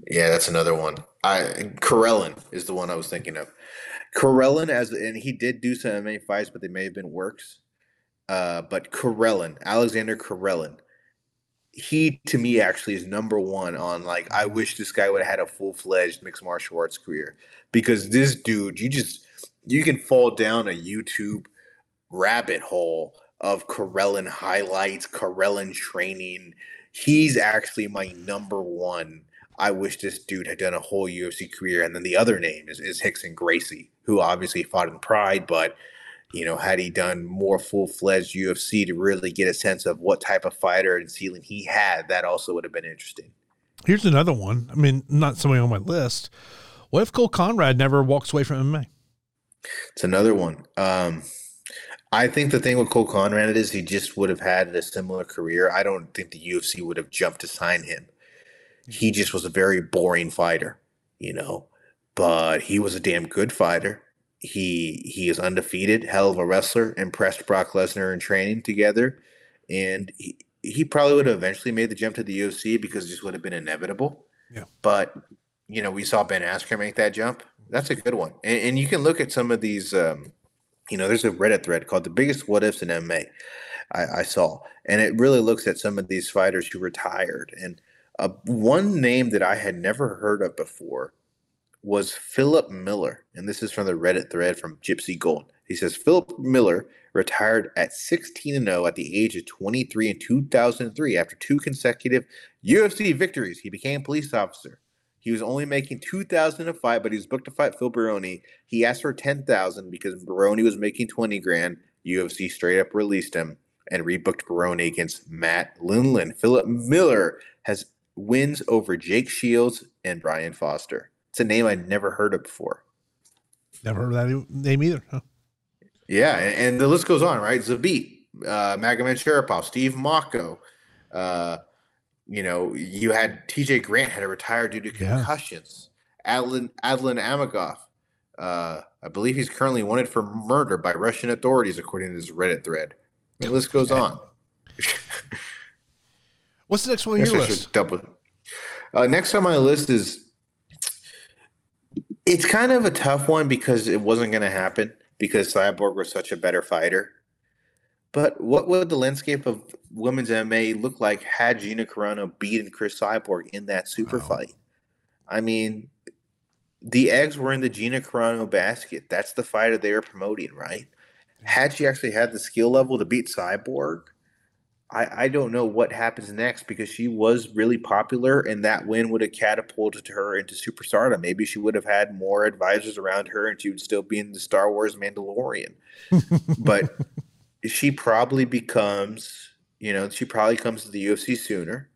Yeah, that's another one. I Karelin is the one I was thinking of. Karelin as and he did do some MMA fights, but they may have been works. Uh, but Karelin, Alexander Karelin, he to me actually is number one on like I wish this guy would have had a full fledged mixed martial arts career because this dude, you just you can fall down a YouTube rabbit hole of Karelin highlights, Karelin training. He's actually my number one I wish this dude had done a whole UFC career. And then the other name is, is Rickson Gracie, who obviously fought in Pride, but you know, had he done more full fledged UFC to really get a sense of what type of fighter and ceiling he had, that also would have been interesting. Here's another one. I mean, not somebody on my list. What if Cole Conrad never walks away from MMA? It's another one. Um, I think the thing with Cole Conrad is he just would have had a similar career. I don't think the UFC would have jumped to sign him. He just was a very boring fighter, you know, but he was a damn good fighter. He he is undefeated, hell of a wrestler, impressed Brock Lesnar in training together, and he, he probably would have eventually made the jump to the UFC because it just would have been inevitable. Yeah. But you know, we saw Ben Askren make that jump. That's a good one, and, and you can look at some of these. Um, you know, there's a Reddit thread called "The Biggest What Ifs in MMA." I, I saw, and it really looks at some of these fighters who retired. And uh, one name that I had never heard of before was Philip Miller, and this is from the Reddit thread from Gypsy Gold. He says Philip Miller retired at 16 and 0 at the age of 23 in 2003 after two consecutive UFC victories. He became a police officer. He was only making 2000 a fight, but he was booked to fight Phil Baroni. He asked for 10,000 because Baroni was making 20 grand. UFC straight up released him and rebooked Baroni against Matt Lindland. Philip Miller has wins over Jake Shields and Brian Foster. It's a name I'd never heard of before. Never heard of that name either. Huh? Yeah, and, the list goes on, right? Zabit, uh, Magomedsharipov, Steve Mocco. Uh, you know, you had TJ Grant had to retire due to concussions. Yeah. Adlan Adlan Amagov. Uh, I believe he's currently wanted for murder by Russian authorities, according to this Reddit thread. The list goes on. What's the next one on your list? Double. Uh, next on my list is it's kind of a tough one because it wasn't going to happen because Cyborg was such a better fighter. But what would the landscape of women's MMA look like had Gina Carano beaten Chris Cyborg in that super wow. fight? I mean, the eggs were in the Gina Carano basket. That's the fighter they were promoting, right? Had she actually had the skill level to beat Cyborg, I, I don't know what happens next because she was really popular and that win would have catapulted her into superstardom. Maybe she would have had more advisors around her and she would still be in the Star Wars Mandalorian. but she probably becomes, you know, she probably comes to the UFC sooner.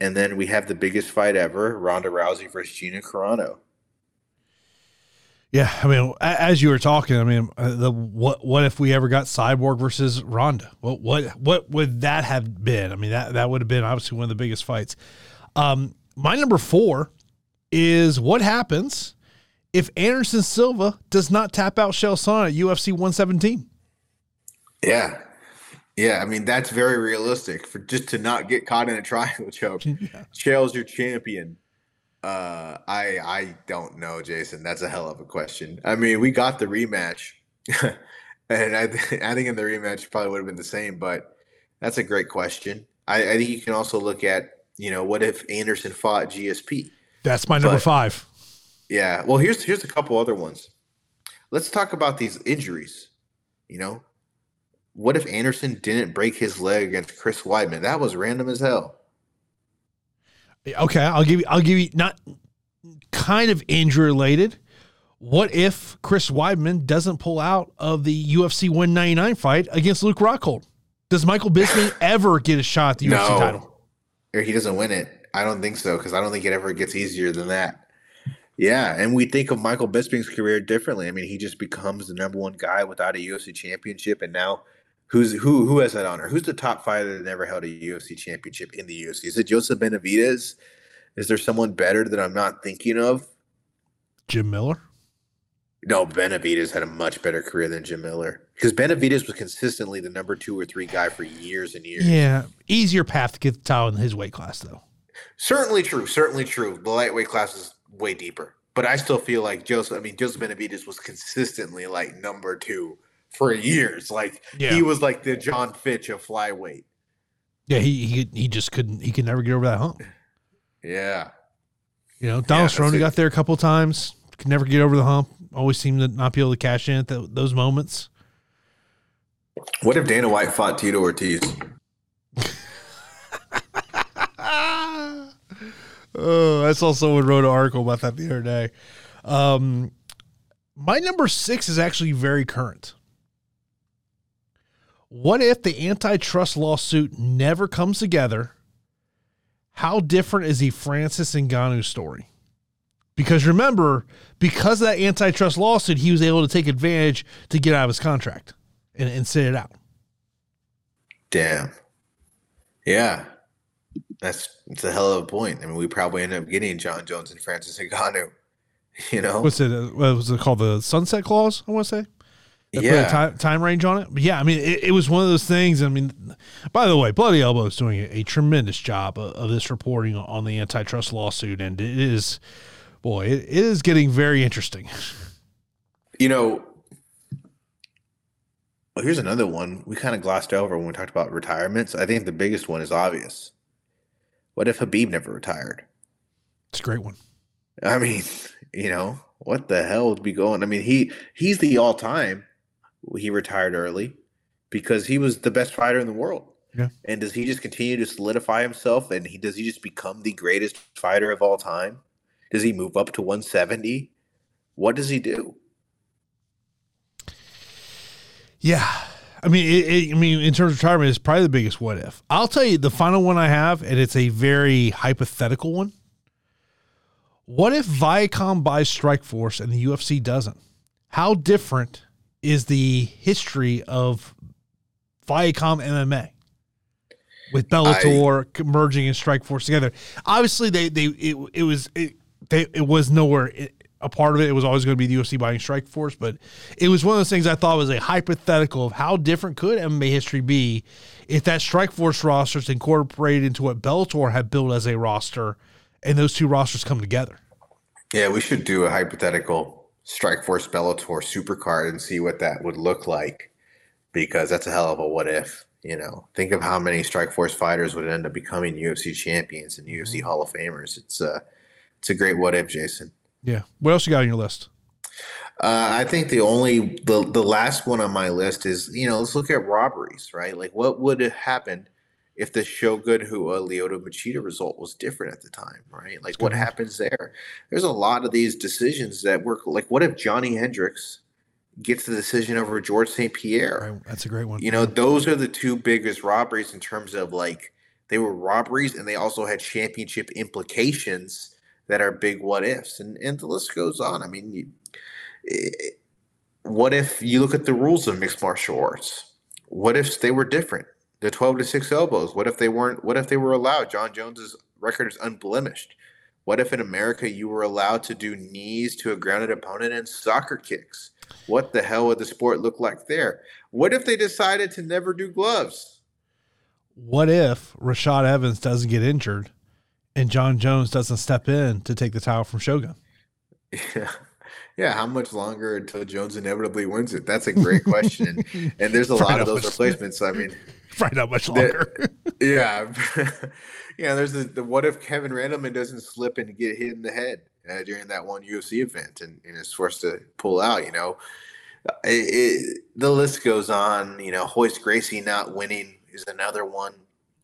And then we have the biggest fight ever Ronda Rousey versus Gina Carano. Yeah, I mean, as you were talking, I mean, uh, the what what if we ever got Cyborg versus Ronda? What what what would that have been? I mean, that that would have been obviously one of the biggest fights. Um, my number four is what happens if Anderson Silva does not tap out Sonnen at UFC 117. Yeah, yeah. I mean, that's very realistic for just to not get caught in a triangle choke. yeah. Chael's your champion uh, I I don't know, Jason. That's a hell of a question. I mean, we got the rematch, and I th- I think in the rematch probably would have been the same. But that's a great question. I, I think you can also look at you know what if Anderson fought GSP. That's my number but, five. Yeah. Well, here's here's a couple other ones. Let's talk about these injuries. You know, what if Anderson didn't break his leg against Chris Weidman? That was random as hell. Okay, I'll give you. I'll give you not kind of injury related. What if Chris Weidman doesn't pull out of the UFC 199 fight against Luke Rockhold? Does Michael Bisping ever get a shot at the no. UFC title? Or he doesn't win it. I don't think so because I don't think it ever gets easier than that. Yeah, and we think of Michael Bisping's career differently. I mean, he just becomes the number one guy without a UFC championship, and now Who's who? Who has that honor? Who's the top fighter that never held a UFC championship in the UFC? Is it Joseph Benavides? Is there someone better that I'm not thinking of? Jim Miller. No, Benavides had a much better career than Jim Miller because Benavides was consistently the number two or three guy for years and years. Yeah, easier path to get the title in his weight class, though. Certainly true. Certainly true. The lightweight class is way deeper, but I still feel like Joseph. I mean, Joseph Benavides was consistently like number two for years. Like yeah. he was like the Jon Fitch of flyweight. Yeah, he he he just couldn't he could never get over that hump. Yeah. You know, Donald yeah, Cerrone got there a couple times, could never get over the hump. Always seemed to not be able to cash in at the, those moments. What if Dana White fought Tito Ortiz? oh, I saw someone wrote an article about that the other day. Um, my number six is actually very current. What if the antitrust lawsuit never comes together? How different is the Francis Ngannou story? Because remember, because of that antitrust lawsuit, he was able to take advantage to get out of his contract and, and sit it out. Damn. Yeah. That's it's a hell of a point. I mean, we probably end up getting Jon Jones and Francis Ngannou. You know, what's it? Uh, what was it called? The sunset clause? I want to say. Yeah. Time, time, range on it. But yeah, I mean, it, it, was one of those things. I mean, by the way, Bloody Elbow is doing a, a tremendous job of, of, this reporting on the antitrust lawsuit, and it is, boy, it, it is getting very interesting. You know, well, here's another one we kind of glossed over when we talked about retirements. I think the biggest one is obvious. What if Khabib never retired? It's a great one. I mean, you know, what the hell would be going? I mean, he he's the all time. He retired early because he was the best fighter in the world. Yeah. And does he just continue to solidify himself? And he does he just become the greatest fighter of all time? Does he move up to 170? What does he do? Yeah. I mean, it, it, I mean, in terms of retirement, it's probably the biggest what if. I'll tell you the final one I have, and it's a very hypothetical one. What if Viacom buys Strikeforce and the UFC doesn't? How different is the history of Viacom MMA with Bellator I, merging and Strikeforce together? Obviously, they they it, it was it they, it was nowhere a part of it. It was always going to be the UFC buying Strikeforce, but it was one of those things I thought was a hypothetical of how different could MMA history be if that Strikeforce roster is incorporated into what Bellator had built as a roster and those two rosters come together. Yeah, we should do a hypothetical Strikeforce Bellator supercard and see what that would look like because that's a hell of a what if. You know, think of how many Strikeforce fighters would end up becoming UFC champions and UFC mm-hmm. Hall of Famers. It's a, it's a great what if, Jason. Yeah. What else you got on your list? Uh, I think the only the the last one on my list is you know let's look at robberies, right? Like what would have happened if the Shogun Rua uh, Lyoto Machida result was different at the time, right? Like what happens there? There's a lot of these decisions that work. Like what if Johnny Hendricks gets the decision over George St. Pierre? Right. That's a great one. You know, those are the two biggest robberies in terms of like they were robberies and they also had championship implications that are big what ifs, and and the list goes on. I mean, you, it, what if you look at the rules of mixed martial arts? What if they were different? The 12 to 6 elbows. What if they weren't what if they were allowed? Jon Jones's record is unblemished. What if in america you were allowed to do knees to a grounded opponent and soccer kicks? What the hell would the sport look like there? What if they decided to never do gloves? What if rashad evans doesn't get injured and Jon Jones doesn't step in to take the title from shogun? Yeah. Yeah, how much longer until Jones inevitably wins it? That's a great question. and, and there's a lot of those replacements. I mean, Right, not much longer. yeah, yeah. There's the, the what if Kevin Randleman doesn't slip and get hit in the head uh, during that one UFC event and, and is forced to pull out. You know, it, it, the list goes on. You know, Royce Gracie not winning is another one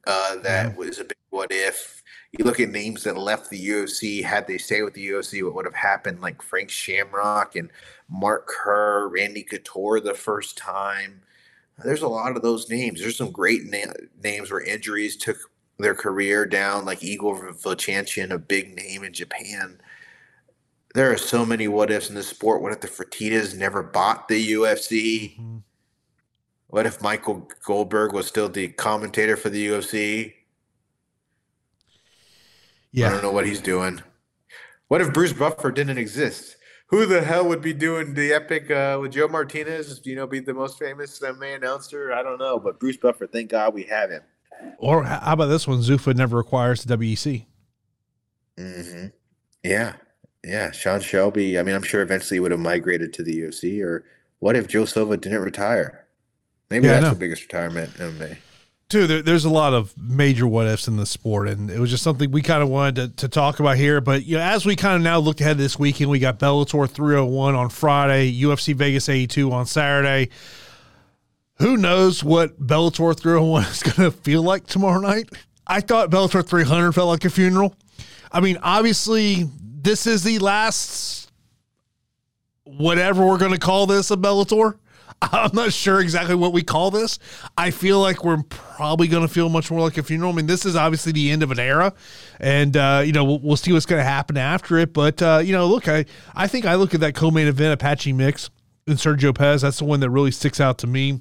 uh, that yeah. was a big what if. You look at names that left the UFC. Had they stayed with the UFC, what would have happened? Like Frank Shamrock and Mark Kerr, Randy Couture the first time there's a lot of those names. There's some great na- names where injuries took their career down, like Igor Vovchanchyn, a big name in Japan. There are so many what ifs in this sport. What if the Fertitas never bought the UFC? Mm-hmm. What if Michael Goldberg was still the commentator for the UFC? Yeah. I don't know what he's doing. What if Bruce Buffer didn't exist? Who the hell would be doing the epic uh, with Joe Martinez? You know, be the most famous uh, man announcer? I don't know, but Bruce Buffer, thank God we have him. Or how about this one? Zuffa never requires the WEC. Mm-hmm. Yeah, yeah. Sean Shelby. I mean, I'm sure eventually he would have migrated to the UFC. Or what if Joe Silva didn't retire? Maybe yeah, that's the biggest retirement in MMA too, there, there's a lot of major what ifs in the sport, and it was just something we kind of wanted to, to, talk about here. But you know, as we kind of now look ahead this weekend, we got Bellator 301 on Friday, UFC Vegas 82 on Saturday. Who knows what Bellator 301 is going to feel like tomorrow night? I thought Bellator 300 felt like a funeral. I mean, obviously, this is the last whatever we're going to call this a Bellator. I'm not sure exactly what we call this. I feel like we're probably going to feel much more like a funeral. I mean, this is obviously the end of an era, and uh, you know we'll, we'll see what's going to happen after it. But uh, you know, look, I I think I look at that co-main event, Patchy Mix and Sergio Pettis. That's the one that really sticks out to me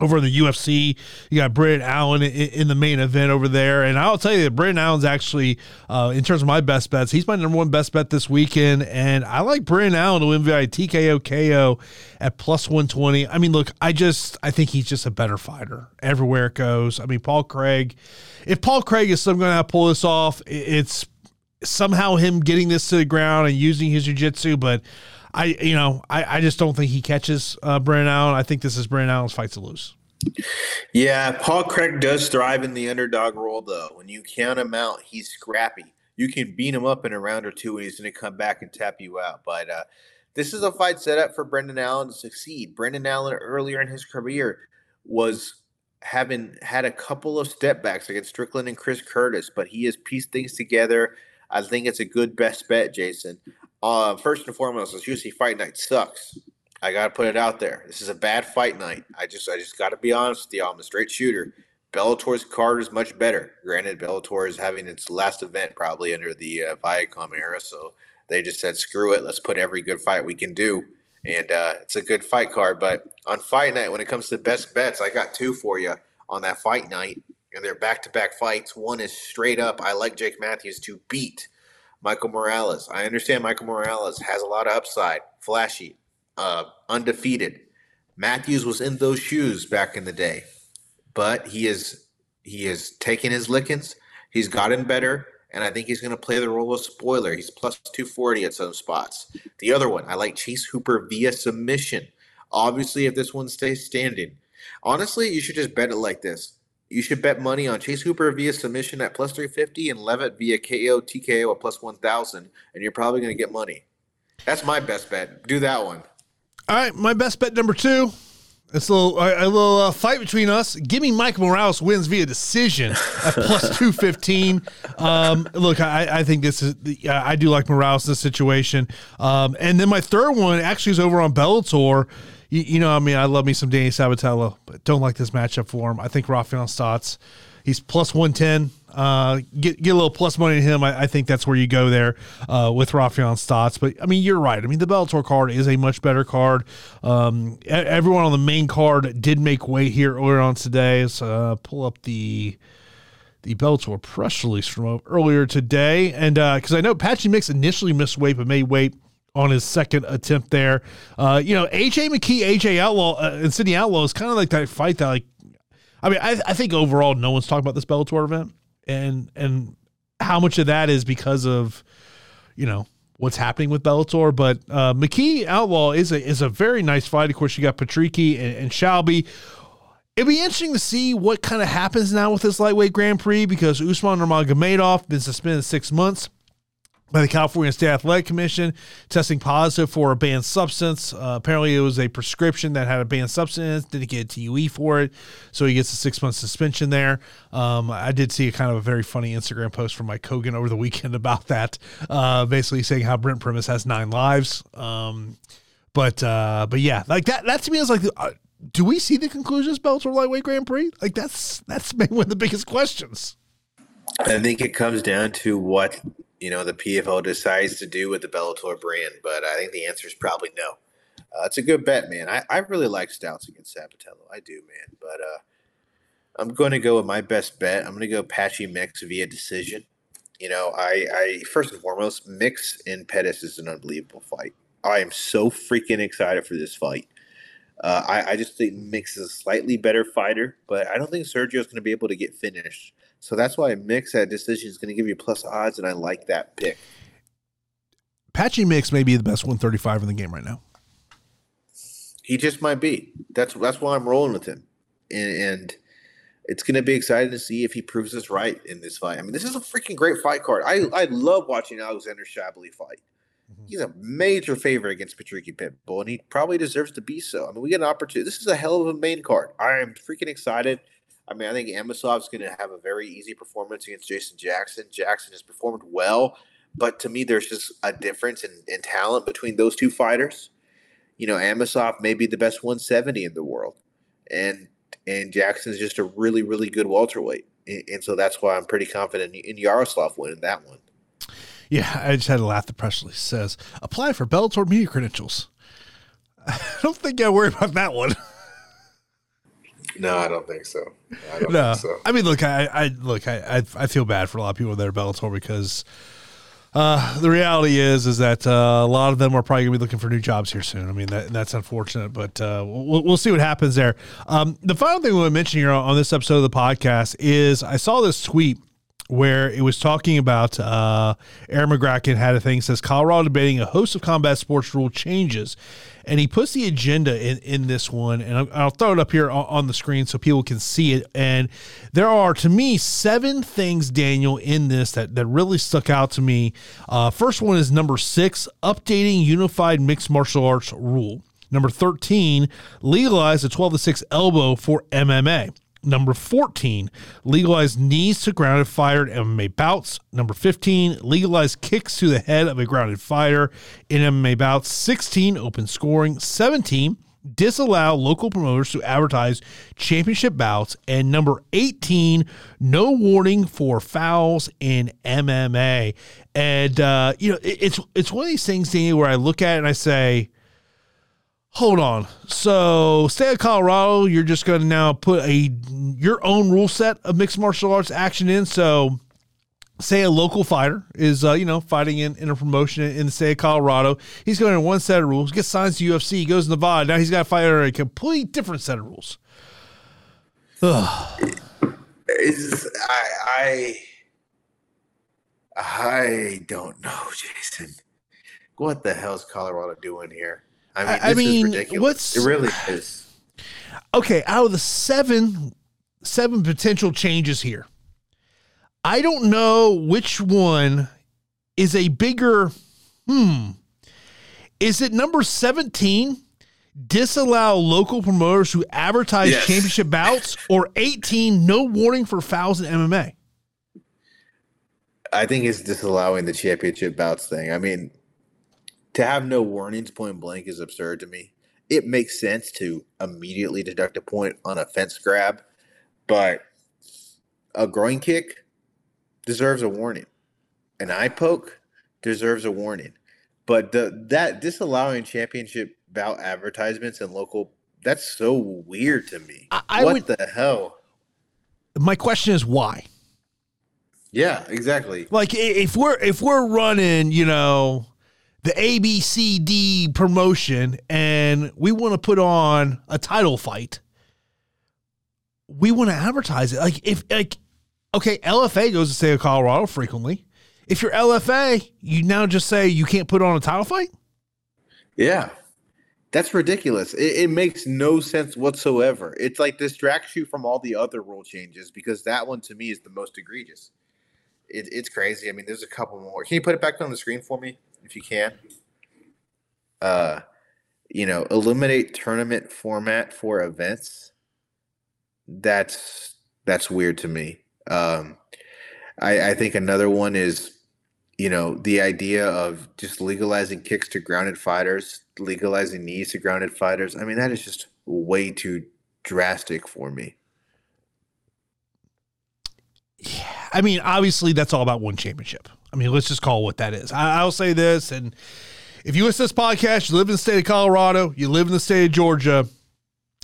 over in the UFC. You got Brendan Allen in, in, the main event over there. And I'll tell you that Brendan Allen's actually, uh, in terms of my best bets, he's my number one best bet this weekend. And I like Brendan Allen to win via TKO KO at plus 120. I mean, look, I just, I think he's just a better fighter everywhere it goes. I mean, Paul Craig, if Paul Craig is somehow going to pull this off, it's somehow him getting this to the ground and using his jiu-jitsu, but I, you know, I, I just don't think he catches uh, Brendan Allen. I think this is Brendan Allen's fight to lose. Yeah, Paul Craig does thrive in the underdog role, though. When you count him out, he's scrappy. You can beat him up in a round or two, and he's going to come back and tap you out. But uh, this is a fight set up for Brendan Allen to succeed. Brendan Allen earlier in his career was having had a couple of step backs against Strickland and Chris Curtis, but he has pieced things together. I think it's a good best bet, Jason. Uh, first and foremost, this UFC Fight Night sucks. I gotta put it out there. This is a bad fight night. I just, I just gotta be honest with you. I'm a straight shooter. Bellator's card is much better. Granted, Bellator is having its last event probably under the uh, Viacom era, so they just said, "Screw it, let's put every good fight we can do." And uh, it's a good fight card. But on fight night, when it comes to best bets, I got two for you on that fight night, and they're back-to-back fights. One is straight up. I like Jake Matthews to beat Michael Morales. I understand Michael Morales has a lot of upside, flashy, uh, undefeated. Matthews was in those shoes back in the day, but he is he has taken his lickings. He's gotten better, and I think he's going to play the role of spoiler. He's plus 240 at some spots. The other one, I like Chase Hooper via submission. Obviously, if this one stays standing, honestly, you should just bet it like this. You should bet money on Chase Hooper via submission at plus 350 and Levitt via KO TKO at plus 1000, and you're probably going to get money. That's my best bet. Do that one. All right, my best bet number two. It's a little a little uh, fight between us. Give me Mike Morales wins via decision at plus two fifteen. Um, look, I, I think this is I do like Morales in this situation. Um, and then my third one actually is over on Bellator you, you, know, I mean, I love me some Danny Sabatello, but don't like this matchup for him. I think Rafael Stots, he's plus 110. Uh, get get a little plus money to him. I, I think that's where you go there uh, with Rafael Stots. But I mean, you're right. I mean, the Bellator card is a much better card. Um, everyone on the main card did make weight here earlier on today. So uh, pull up the the Bellator press release from earlier today, and because uh, I know Patchy Mix initially missed weight but made weight on his second attempt there. Uh, you know, AJ McKee, AJ Outlaw, uh, and Sidney Outlaw is kind of like that fight that, like, I mean, I, I think overall no one's talking about this Bellator event, and and how much of that is because of, you know, what's happening with Bellator. But uh, McKee Outlaw is a is a very nice fight. Of course, you got Patricky and, and Shabliy. It'd be interesting to see what kind of happens now with this lightweight Grand Prix because Usman Nurmagomedov been suspended six months by the California State Athletic Commission, testing positive for a banned substance. Uh, apparently, it was a prescription that had a banned substance. Didn't get a TUE for it, so he gets a six month suspension there. Um, I did see a kind of a very funny Instagram post from Mike Hogan over the weekend about that, uh, basically saying how Brent Primus has nine lives. Um, but uh, but yeah, like that. That to me is like. Uh, do we see the conclusions Bellator lightweight Grand Prix? Like that's that's maybe one of the biggest questions. I think it comes down to what you know the PFL decides to do with the Bellator brand, but I think the answer is probably no. Uh, it's a good bet, man. I, I really like Stots against Sabatello. I do, man. But uh, I'm going to go with my best bet. I'm going to go Patchy Mix via decision. You know, I, I first and foremost, Mix and Pettis is an unbelievable fight. I am so freaking excited for this fight. Uh, I, I just think Mix is a slightly better fighter, but I don't think Sergio is going to be able to get finished. So that's why Mix at decision is going to give you plus odds, and I like that pick. Patchy Mix may be the best 135 in the game right now. He just might be. That's that's why I'm rolling with him, and, and it's going to be exciting to see if he proves us right in this fight. I mean, this is a freaking great fight card. I I love watching Alexander Shabliy fight. Mm-hmm. He's a major favorite against Patricky Pitbull, and he probably deserves to be so. I mean, we get an opportunity. This is a hell of a main card. I am freaking excited. I mean, I think Amosov's going to have a very easy performance against Jason Jackson. Jackson has performed well, but to me, there's just a difference in, in talent between those two fighters. You know, Amosov may be the best 170 in the world, and and Jackson's just a really, really good welterweight, and, and so that's why I'm pretty confident in, in Yaroslav winning that one. Yeah, I just had to laugh. The press release says apply for Bellator media credentials. I don't think I worry about that one. No, I don't think so. I don't no, think so. I mean, look, I, I look, I, I, feel bad for a lot of people that are Bellator because uh, the reality is, is that uh, a lot of them are probably gonna be looking for new jobs here soon. I mean, that, that's unfortunate, but uh, we'll, we'll see what happens there. Um, the final thing we want to mention here on, on this episode of the podcast is I saw this tweet where it was talking about uh, Aaron Magraken had a thing says Colorado debating a host of combat sports rule changes, and he puts the agenda in in this one, and I'll, I'll throw it up here on, on the screen so people can see it. And there are to me seven things, Daniel, in this that that really stuck out to me. Uh, first one is number six, updating unified mixed martial arts rule. Number 13, legalize the 12 to 6 elbow for MMA. Number 14, legalize knees to grounded fighter MMA bouts. Number 15, legalize kicks to the head of a grounded fighter in MMA bouts. 16, open scoring. 17, disallow local promoters to advertise championship bouts. And number 18, no warning for fouls in MMA. And, uh, you know, it, it's, it's one of these things, Danny, where I look at it and I say, hold on. So, state of Colorado, you're just going to now put a your own rule set of mixed martial arts action in. So, say a local fighter is uh, you know fighting in, in a promotion in the state of Colorado. He's going to one set of rules, gets signed to UFC, goes to Nevada. Now he's got to fight under a completely different set of rules. Ugh. I, I I don't know, Jason. What the hell's Colorado doing here? I mean, I- mean, is ridiculous. what's- it really is. Okay, out of the seven seven potential changes here, I don't know which one is a bigger hmm. Is it number 17? Disallow local promoters who advertise Yes. championship bouts or 18 no warning for fouls in MMA. I think it's disallowing the championship bouts thing. I mean, to have no warnings point blank is absurd to me. It makes sense to immediately deduct a point on a fence grab, but a groin kick deserves a warning. An eye poke deserves a warning. But the that disallowing championship bout advertisements and local that's so weird to me. I- I what would- the hell? My question is why? Yeah, exactly. Like if we're if we're running, you know, the ABCD promotion and we want to put on a title fight, we want to advertise it. Like if like okay, LFA goes to state of Colorado frequently. If you're LFA, you now just say you can't put on a title fight? Yeah. That's ridiculous. It, it makes no sense whatsoever. It's like distracts you from all the other rule changes because that one to me is the most egregious. It, it's crazy. I mean, there's a couple more. Can you put it back on the screen for me if you can? Uh, you know, eliminate tournament format for events. That's that's weird to me. Um, I, I think another one is you know, the idea of just legalizing kicks to grounded fighters, legalizing knees to grounded fighters. I mean, that is just way too drastic for me. I mean, obviously, that's all about one championship. I mean, let's just call what that is. I, I'll say this, and if you listen to this podcast, you live in the state of Colorado, you live in the state of Georgia,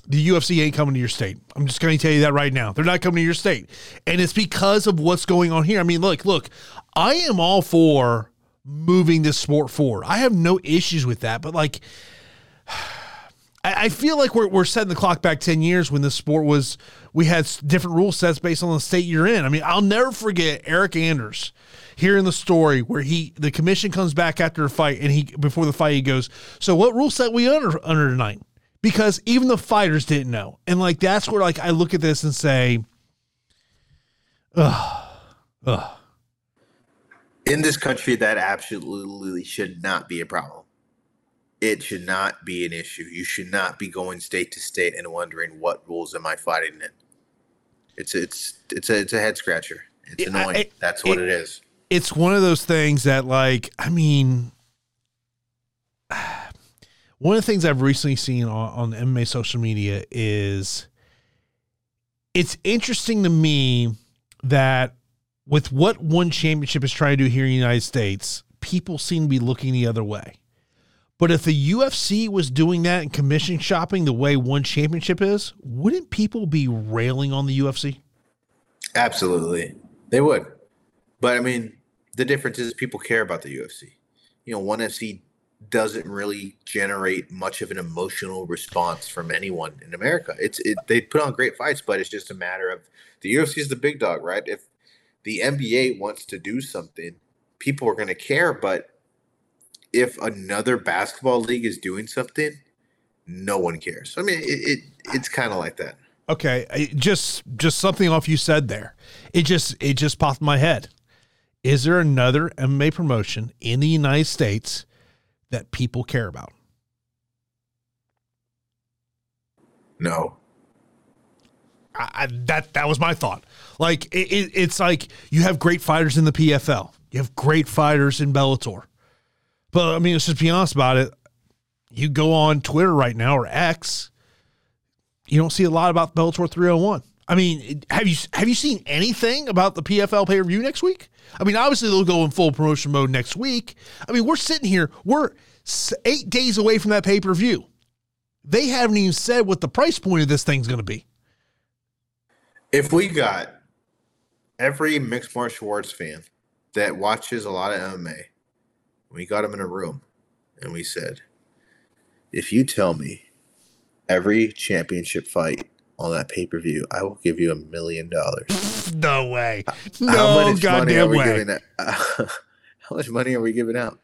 the UFC ain't coming to your state. I'm just going to tell you that right now. They're not coming to your state, and it's because of what's going on here. I mean, look, look, I am all for moving this sport forward. I have no issues with that, but like. I feel like we're, we're setting the clock back 10 years when this sport was, we had different rule sets based on the state you're in. I mean, I'll never forget Eryk Anders hearing the story where he, the commission comes back after a fight and he, before the fight, he goes, So what rule set we under, under tonight? Because even the fighters didn't know. And like, that's where like I look at this and say, ugh, ugh. In this country, that absolutely should not be a problem. It should not be an issue. You should not be going state to state and wondering what rules am I fighting in. It's it's it's a it's a head scratcher. It's annoying. I- That's what it- it is. it's one of those things that like i mean one of the things i've recently seen on, on mma social media is it's interesting to me that with what one championship is trying to do here in the united states people seem to be looking the other way but if the ufc was doing that and commission shopping the way one championship is wouldn't people be railing on the ufc Absolutely, they would. But I mean, the difference is people care about the UFC. You know, ONE FC doesn't really generate much of an emotional response from anyone in America. It's it, they put on great fights, but it's just a matter of the UFC is the big dog, right? If the NBA wants to do something, people are going to care. But if another basketball league is doing something, no one cares. I mean, it, it it's kind of like that. Okay, I- just just something off you said there. It just it just popped in my head. Is there another MMA promotion in the United States that people care about? No, I, I, that that was my thought. Like it, it, it's like you have great fighters in the PFL, you have great fighters in Bellator, but I mean, let's just be honest about it. You go on Twitter right now or X, you don't see a lot about Bellator 301. I mean, have you have you seen anything about the PFL pay per view next week? I mean, obviously they'll go in full promotion mode next week. I mean, we're sitting here, we're eight days away from that pay per view. They haven't even said what the price point of this thing's going to be. if we got every mixed martial arts fan that watches a lot of MMA, we got him in a room and we said, if you tell me every championship fight on that pay per view, I will give you a million dollars. No way. How No much money are we way. giving? out? how much money are we giving out?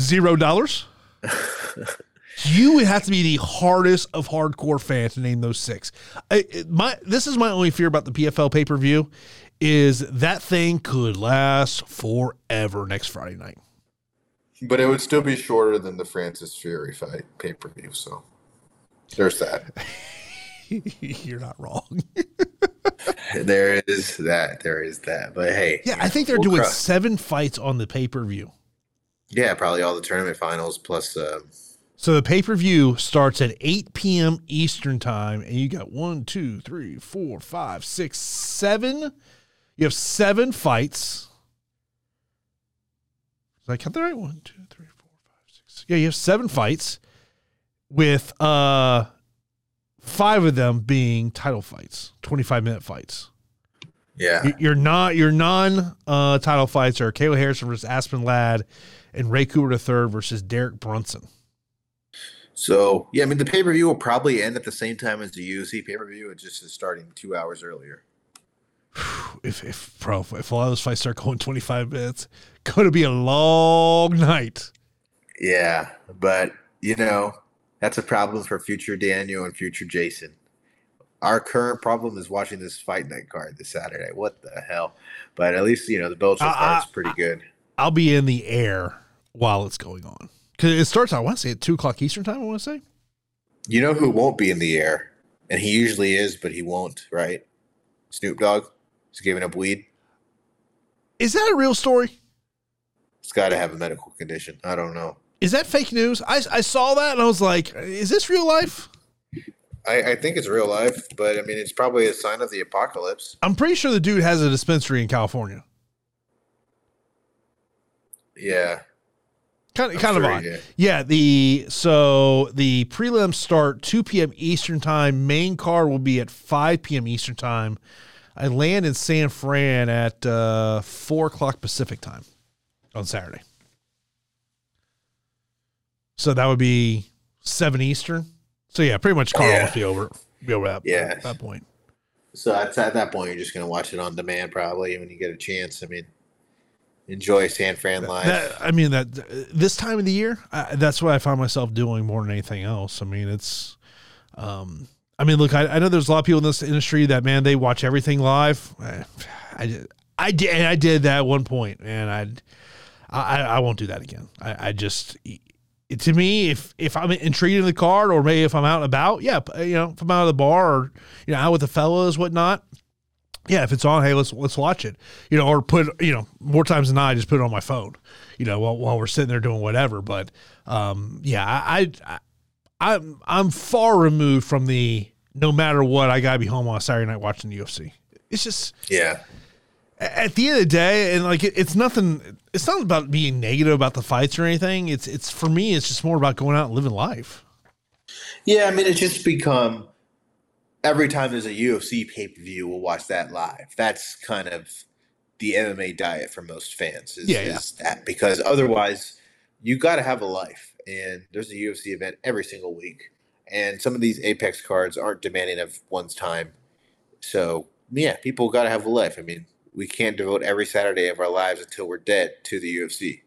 Zero dollars. you would have to be the hardest of hardcore fans to name those six. I, my this is my only fear about the PFL pay per view is that thing could last forever next Friday night. But it would still be shorter than the Francis Fury fight pay per view. So there's that. You're not wrong. there is that. There is that. But hey, Yeah, I think they're we'll doing cry. seven fights on the pay per view. Yeah, probably all the tournament finals plus. Uh, So the pay per view starts at 8 p.m. Eastern time, and you got one, two, three, four, five, six, seven. You have seven fights. Did I count the right? One, two, three, four, five, six. Yeah, you have seven fights with uh five of them being title fights, 25 minute fights. yeah. Your not your non uh, title fights are Kayla Harrison versus Aspen Ladd and Ray Cooper III versus Derek Brunson. So yeah, I mean the pay per view will probably end at the same time as the UFC pay per view. It just is starting two hours earlier. if if bro, if a lot of those fights start going 25 minutes, going to be a long night. Yeah, but you know that's a problem for future Daniel and future Jason. Our current problem is watching this fight night card this Saturday. What the hell? But at least you know the Bellator Uh, card's uh, pretty good. I'll be in the air while it's going on because it starts. I want to say at two o'clock Eastern time. I want to say You know who won't be in the air, and he usually is, but he won't. Right? Snoop Dogg. He's giving up weed. is that a real story? He's got to have a medical condition. I don't know. Is that fake news? I I saw that and I was like, is this real life? I, I think it's real life, but I mean, it's probably a sign of the apocalypse. I'm pretty sure the dude has a dispensary in California. Yeah. Kind of, I'm kind of odd. he. Yeah, the so the prelims start 2 p.m. Eastern time. Main car will be at 5 p.m. Eastern time. I land in San Fran at uh, 4 o'clock Pacific time on Saturday. So that would be 7 Eastern. So yeah, pretty much card Yeah. will be over. Be over that, Yeah. that point. So at, at that point, you're just going to watch it on demand probably when you get a chance. I mean, enjoy San Fran live. That, I mean that this time of the year, I, that's what I find myself doing more than anything else. I mean, it's, um, I mean, look, I, I know there's a lot of people in this industry that man they watch everything live. I, I I did, and I did that at one point, and I, I, I won't do that again. I, I just, to me, if if I'm intrigued in the card, or maybe if I'm out and about, yeah, you know, if I'm out of the bar or you know out with the fellas, whatnot, yeah, if it's on, hey, let's let's watch it, you know, or put you know more times than not, I just put it on my phone, you know, while, while we're sitting there doing whatever. But um, yeah, I, I I'm I'm far removed from the no matter what, I gotta be home on a Saturday night watching the UFC. It's just Yeah. at the end of the day, and like it, it's nothing. It's not about being negative about the fights or anything. It's it's for me. It's just more about going out and living life. Yeah, I mean, it's just become every time there's a UFC pay per view, we'll watch that live. That's kind of the MMA diet for most fans. Is, Yeah, yeah. is that because otherwise, you got to have a life, and there's a UFC event every single week, and some of these Apex cards aren't demanding of one's time. So yeah, people got to have a life. I mean, we can't devote every Saturday of our lives until we're dead to the UFC.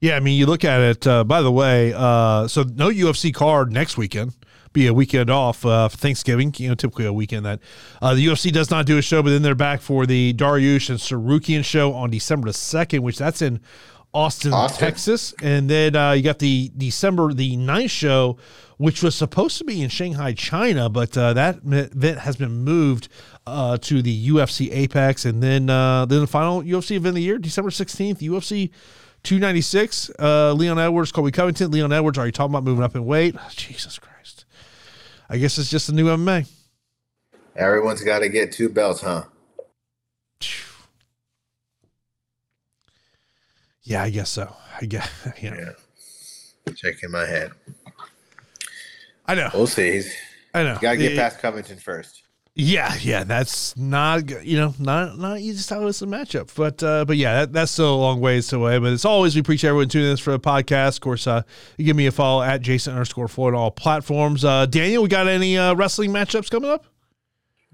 Yeah, I mean, you look at it. Uh, by the way, uh, so no UFC card next weekend. Be a weekend off uh, for Thanksgiving. You know, typically a weekend that uh, the UFC does not do a show, but then they're back for the Dariush and Tsarukyan show on December the second, which that's in Austin, Austin. Texas, and then uh, you got the December the 9th show, which was supposed to be in Shanghai, China, but uh, that event has been moved uh, to the UFC Apex, and then uh, then the final UFC event of the year, December sixteenth, UFC 296. Uh, Leon Edwards, Colby Covington. Leon Edwards, are you talking about moving up in weight? Jesus Christ! I guess it's just a new MMA. Everyone's got to get two belts, huh? Yeah, I guess so. I guess. Yeah, Yeah. Shaking my head. I know. We'll see. He's I know. got to get It- past Covington first. Yeah, yeah, that's not you know not not easy to it's a matchup, but uh, but yeah, that, that's still a long ways away. But as always, we appreciate everyone tuning in for the podcast. Of course, uh, give me a follow at Jason underscore Floyd on all platforms. Uh, Daniel, we got any uh, wrestling matchups coming up?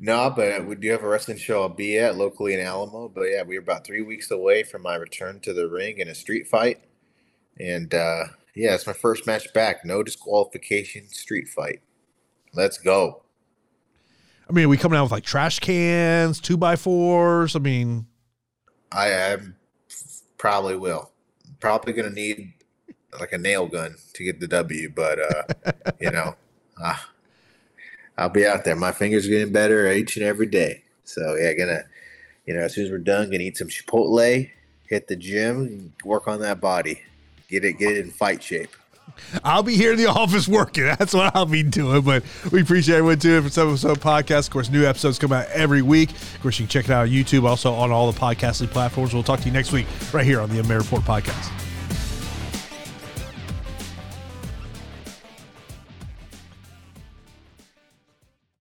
No, but we do have a wrestling show I'll be at locally in Alamo. But yeah, we're about three weeks away from my return to the ring in a street fight. And uh, yeah, it's my first match back. No disqualification street fight. Let's go. I mean, are we coming out with like trash cans, two by fours. I mean, I am probably will. Probably gonna need like a nail gun to get the W, but uh, you know, uh, I'll be out there. My fingers are getting better each and every day. So yeah, gonna you know, as soon as we're done, gonna eat some Chipotle, hit the gym, work on that body, get it get it in fight shape. I'll be here in the office working. That's what I'll be doing. But we appreciate everyone tuning in for some episode podcast. Of course, new episodes come out every week. Of course, you can check it out on YouTube, also on all the podcasting platforms. We'll talk to you next week right here on the MMA Report podcast.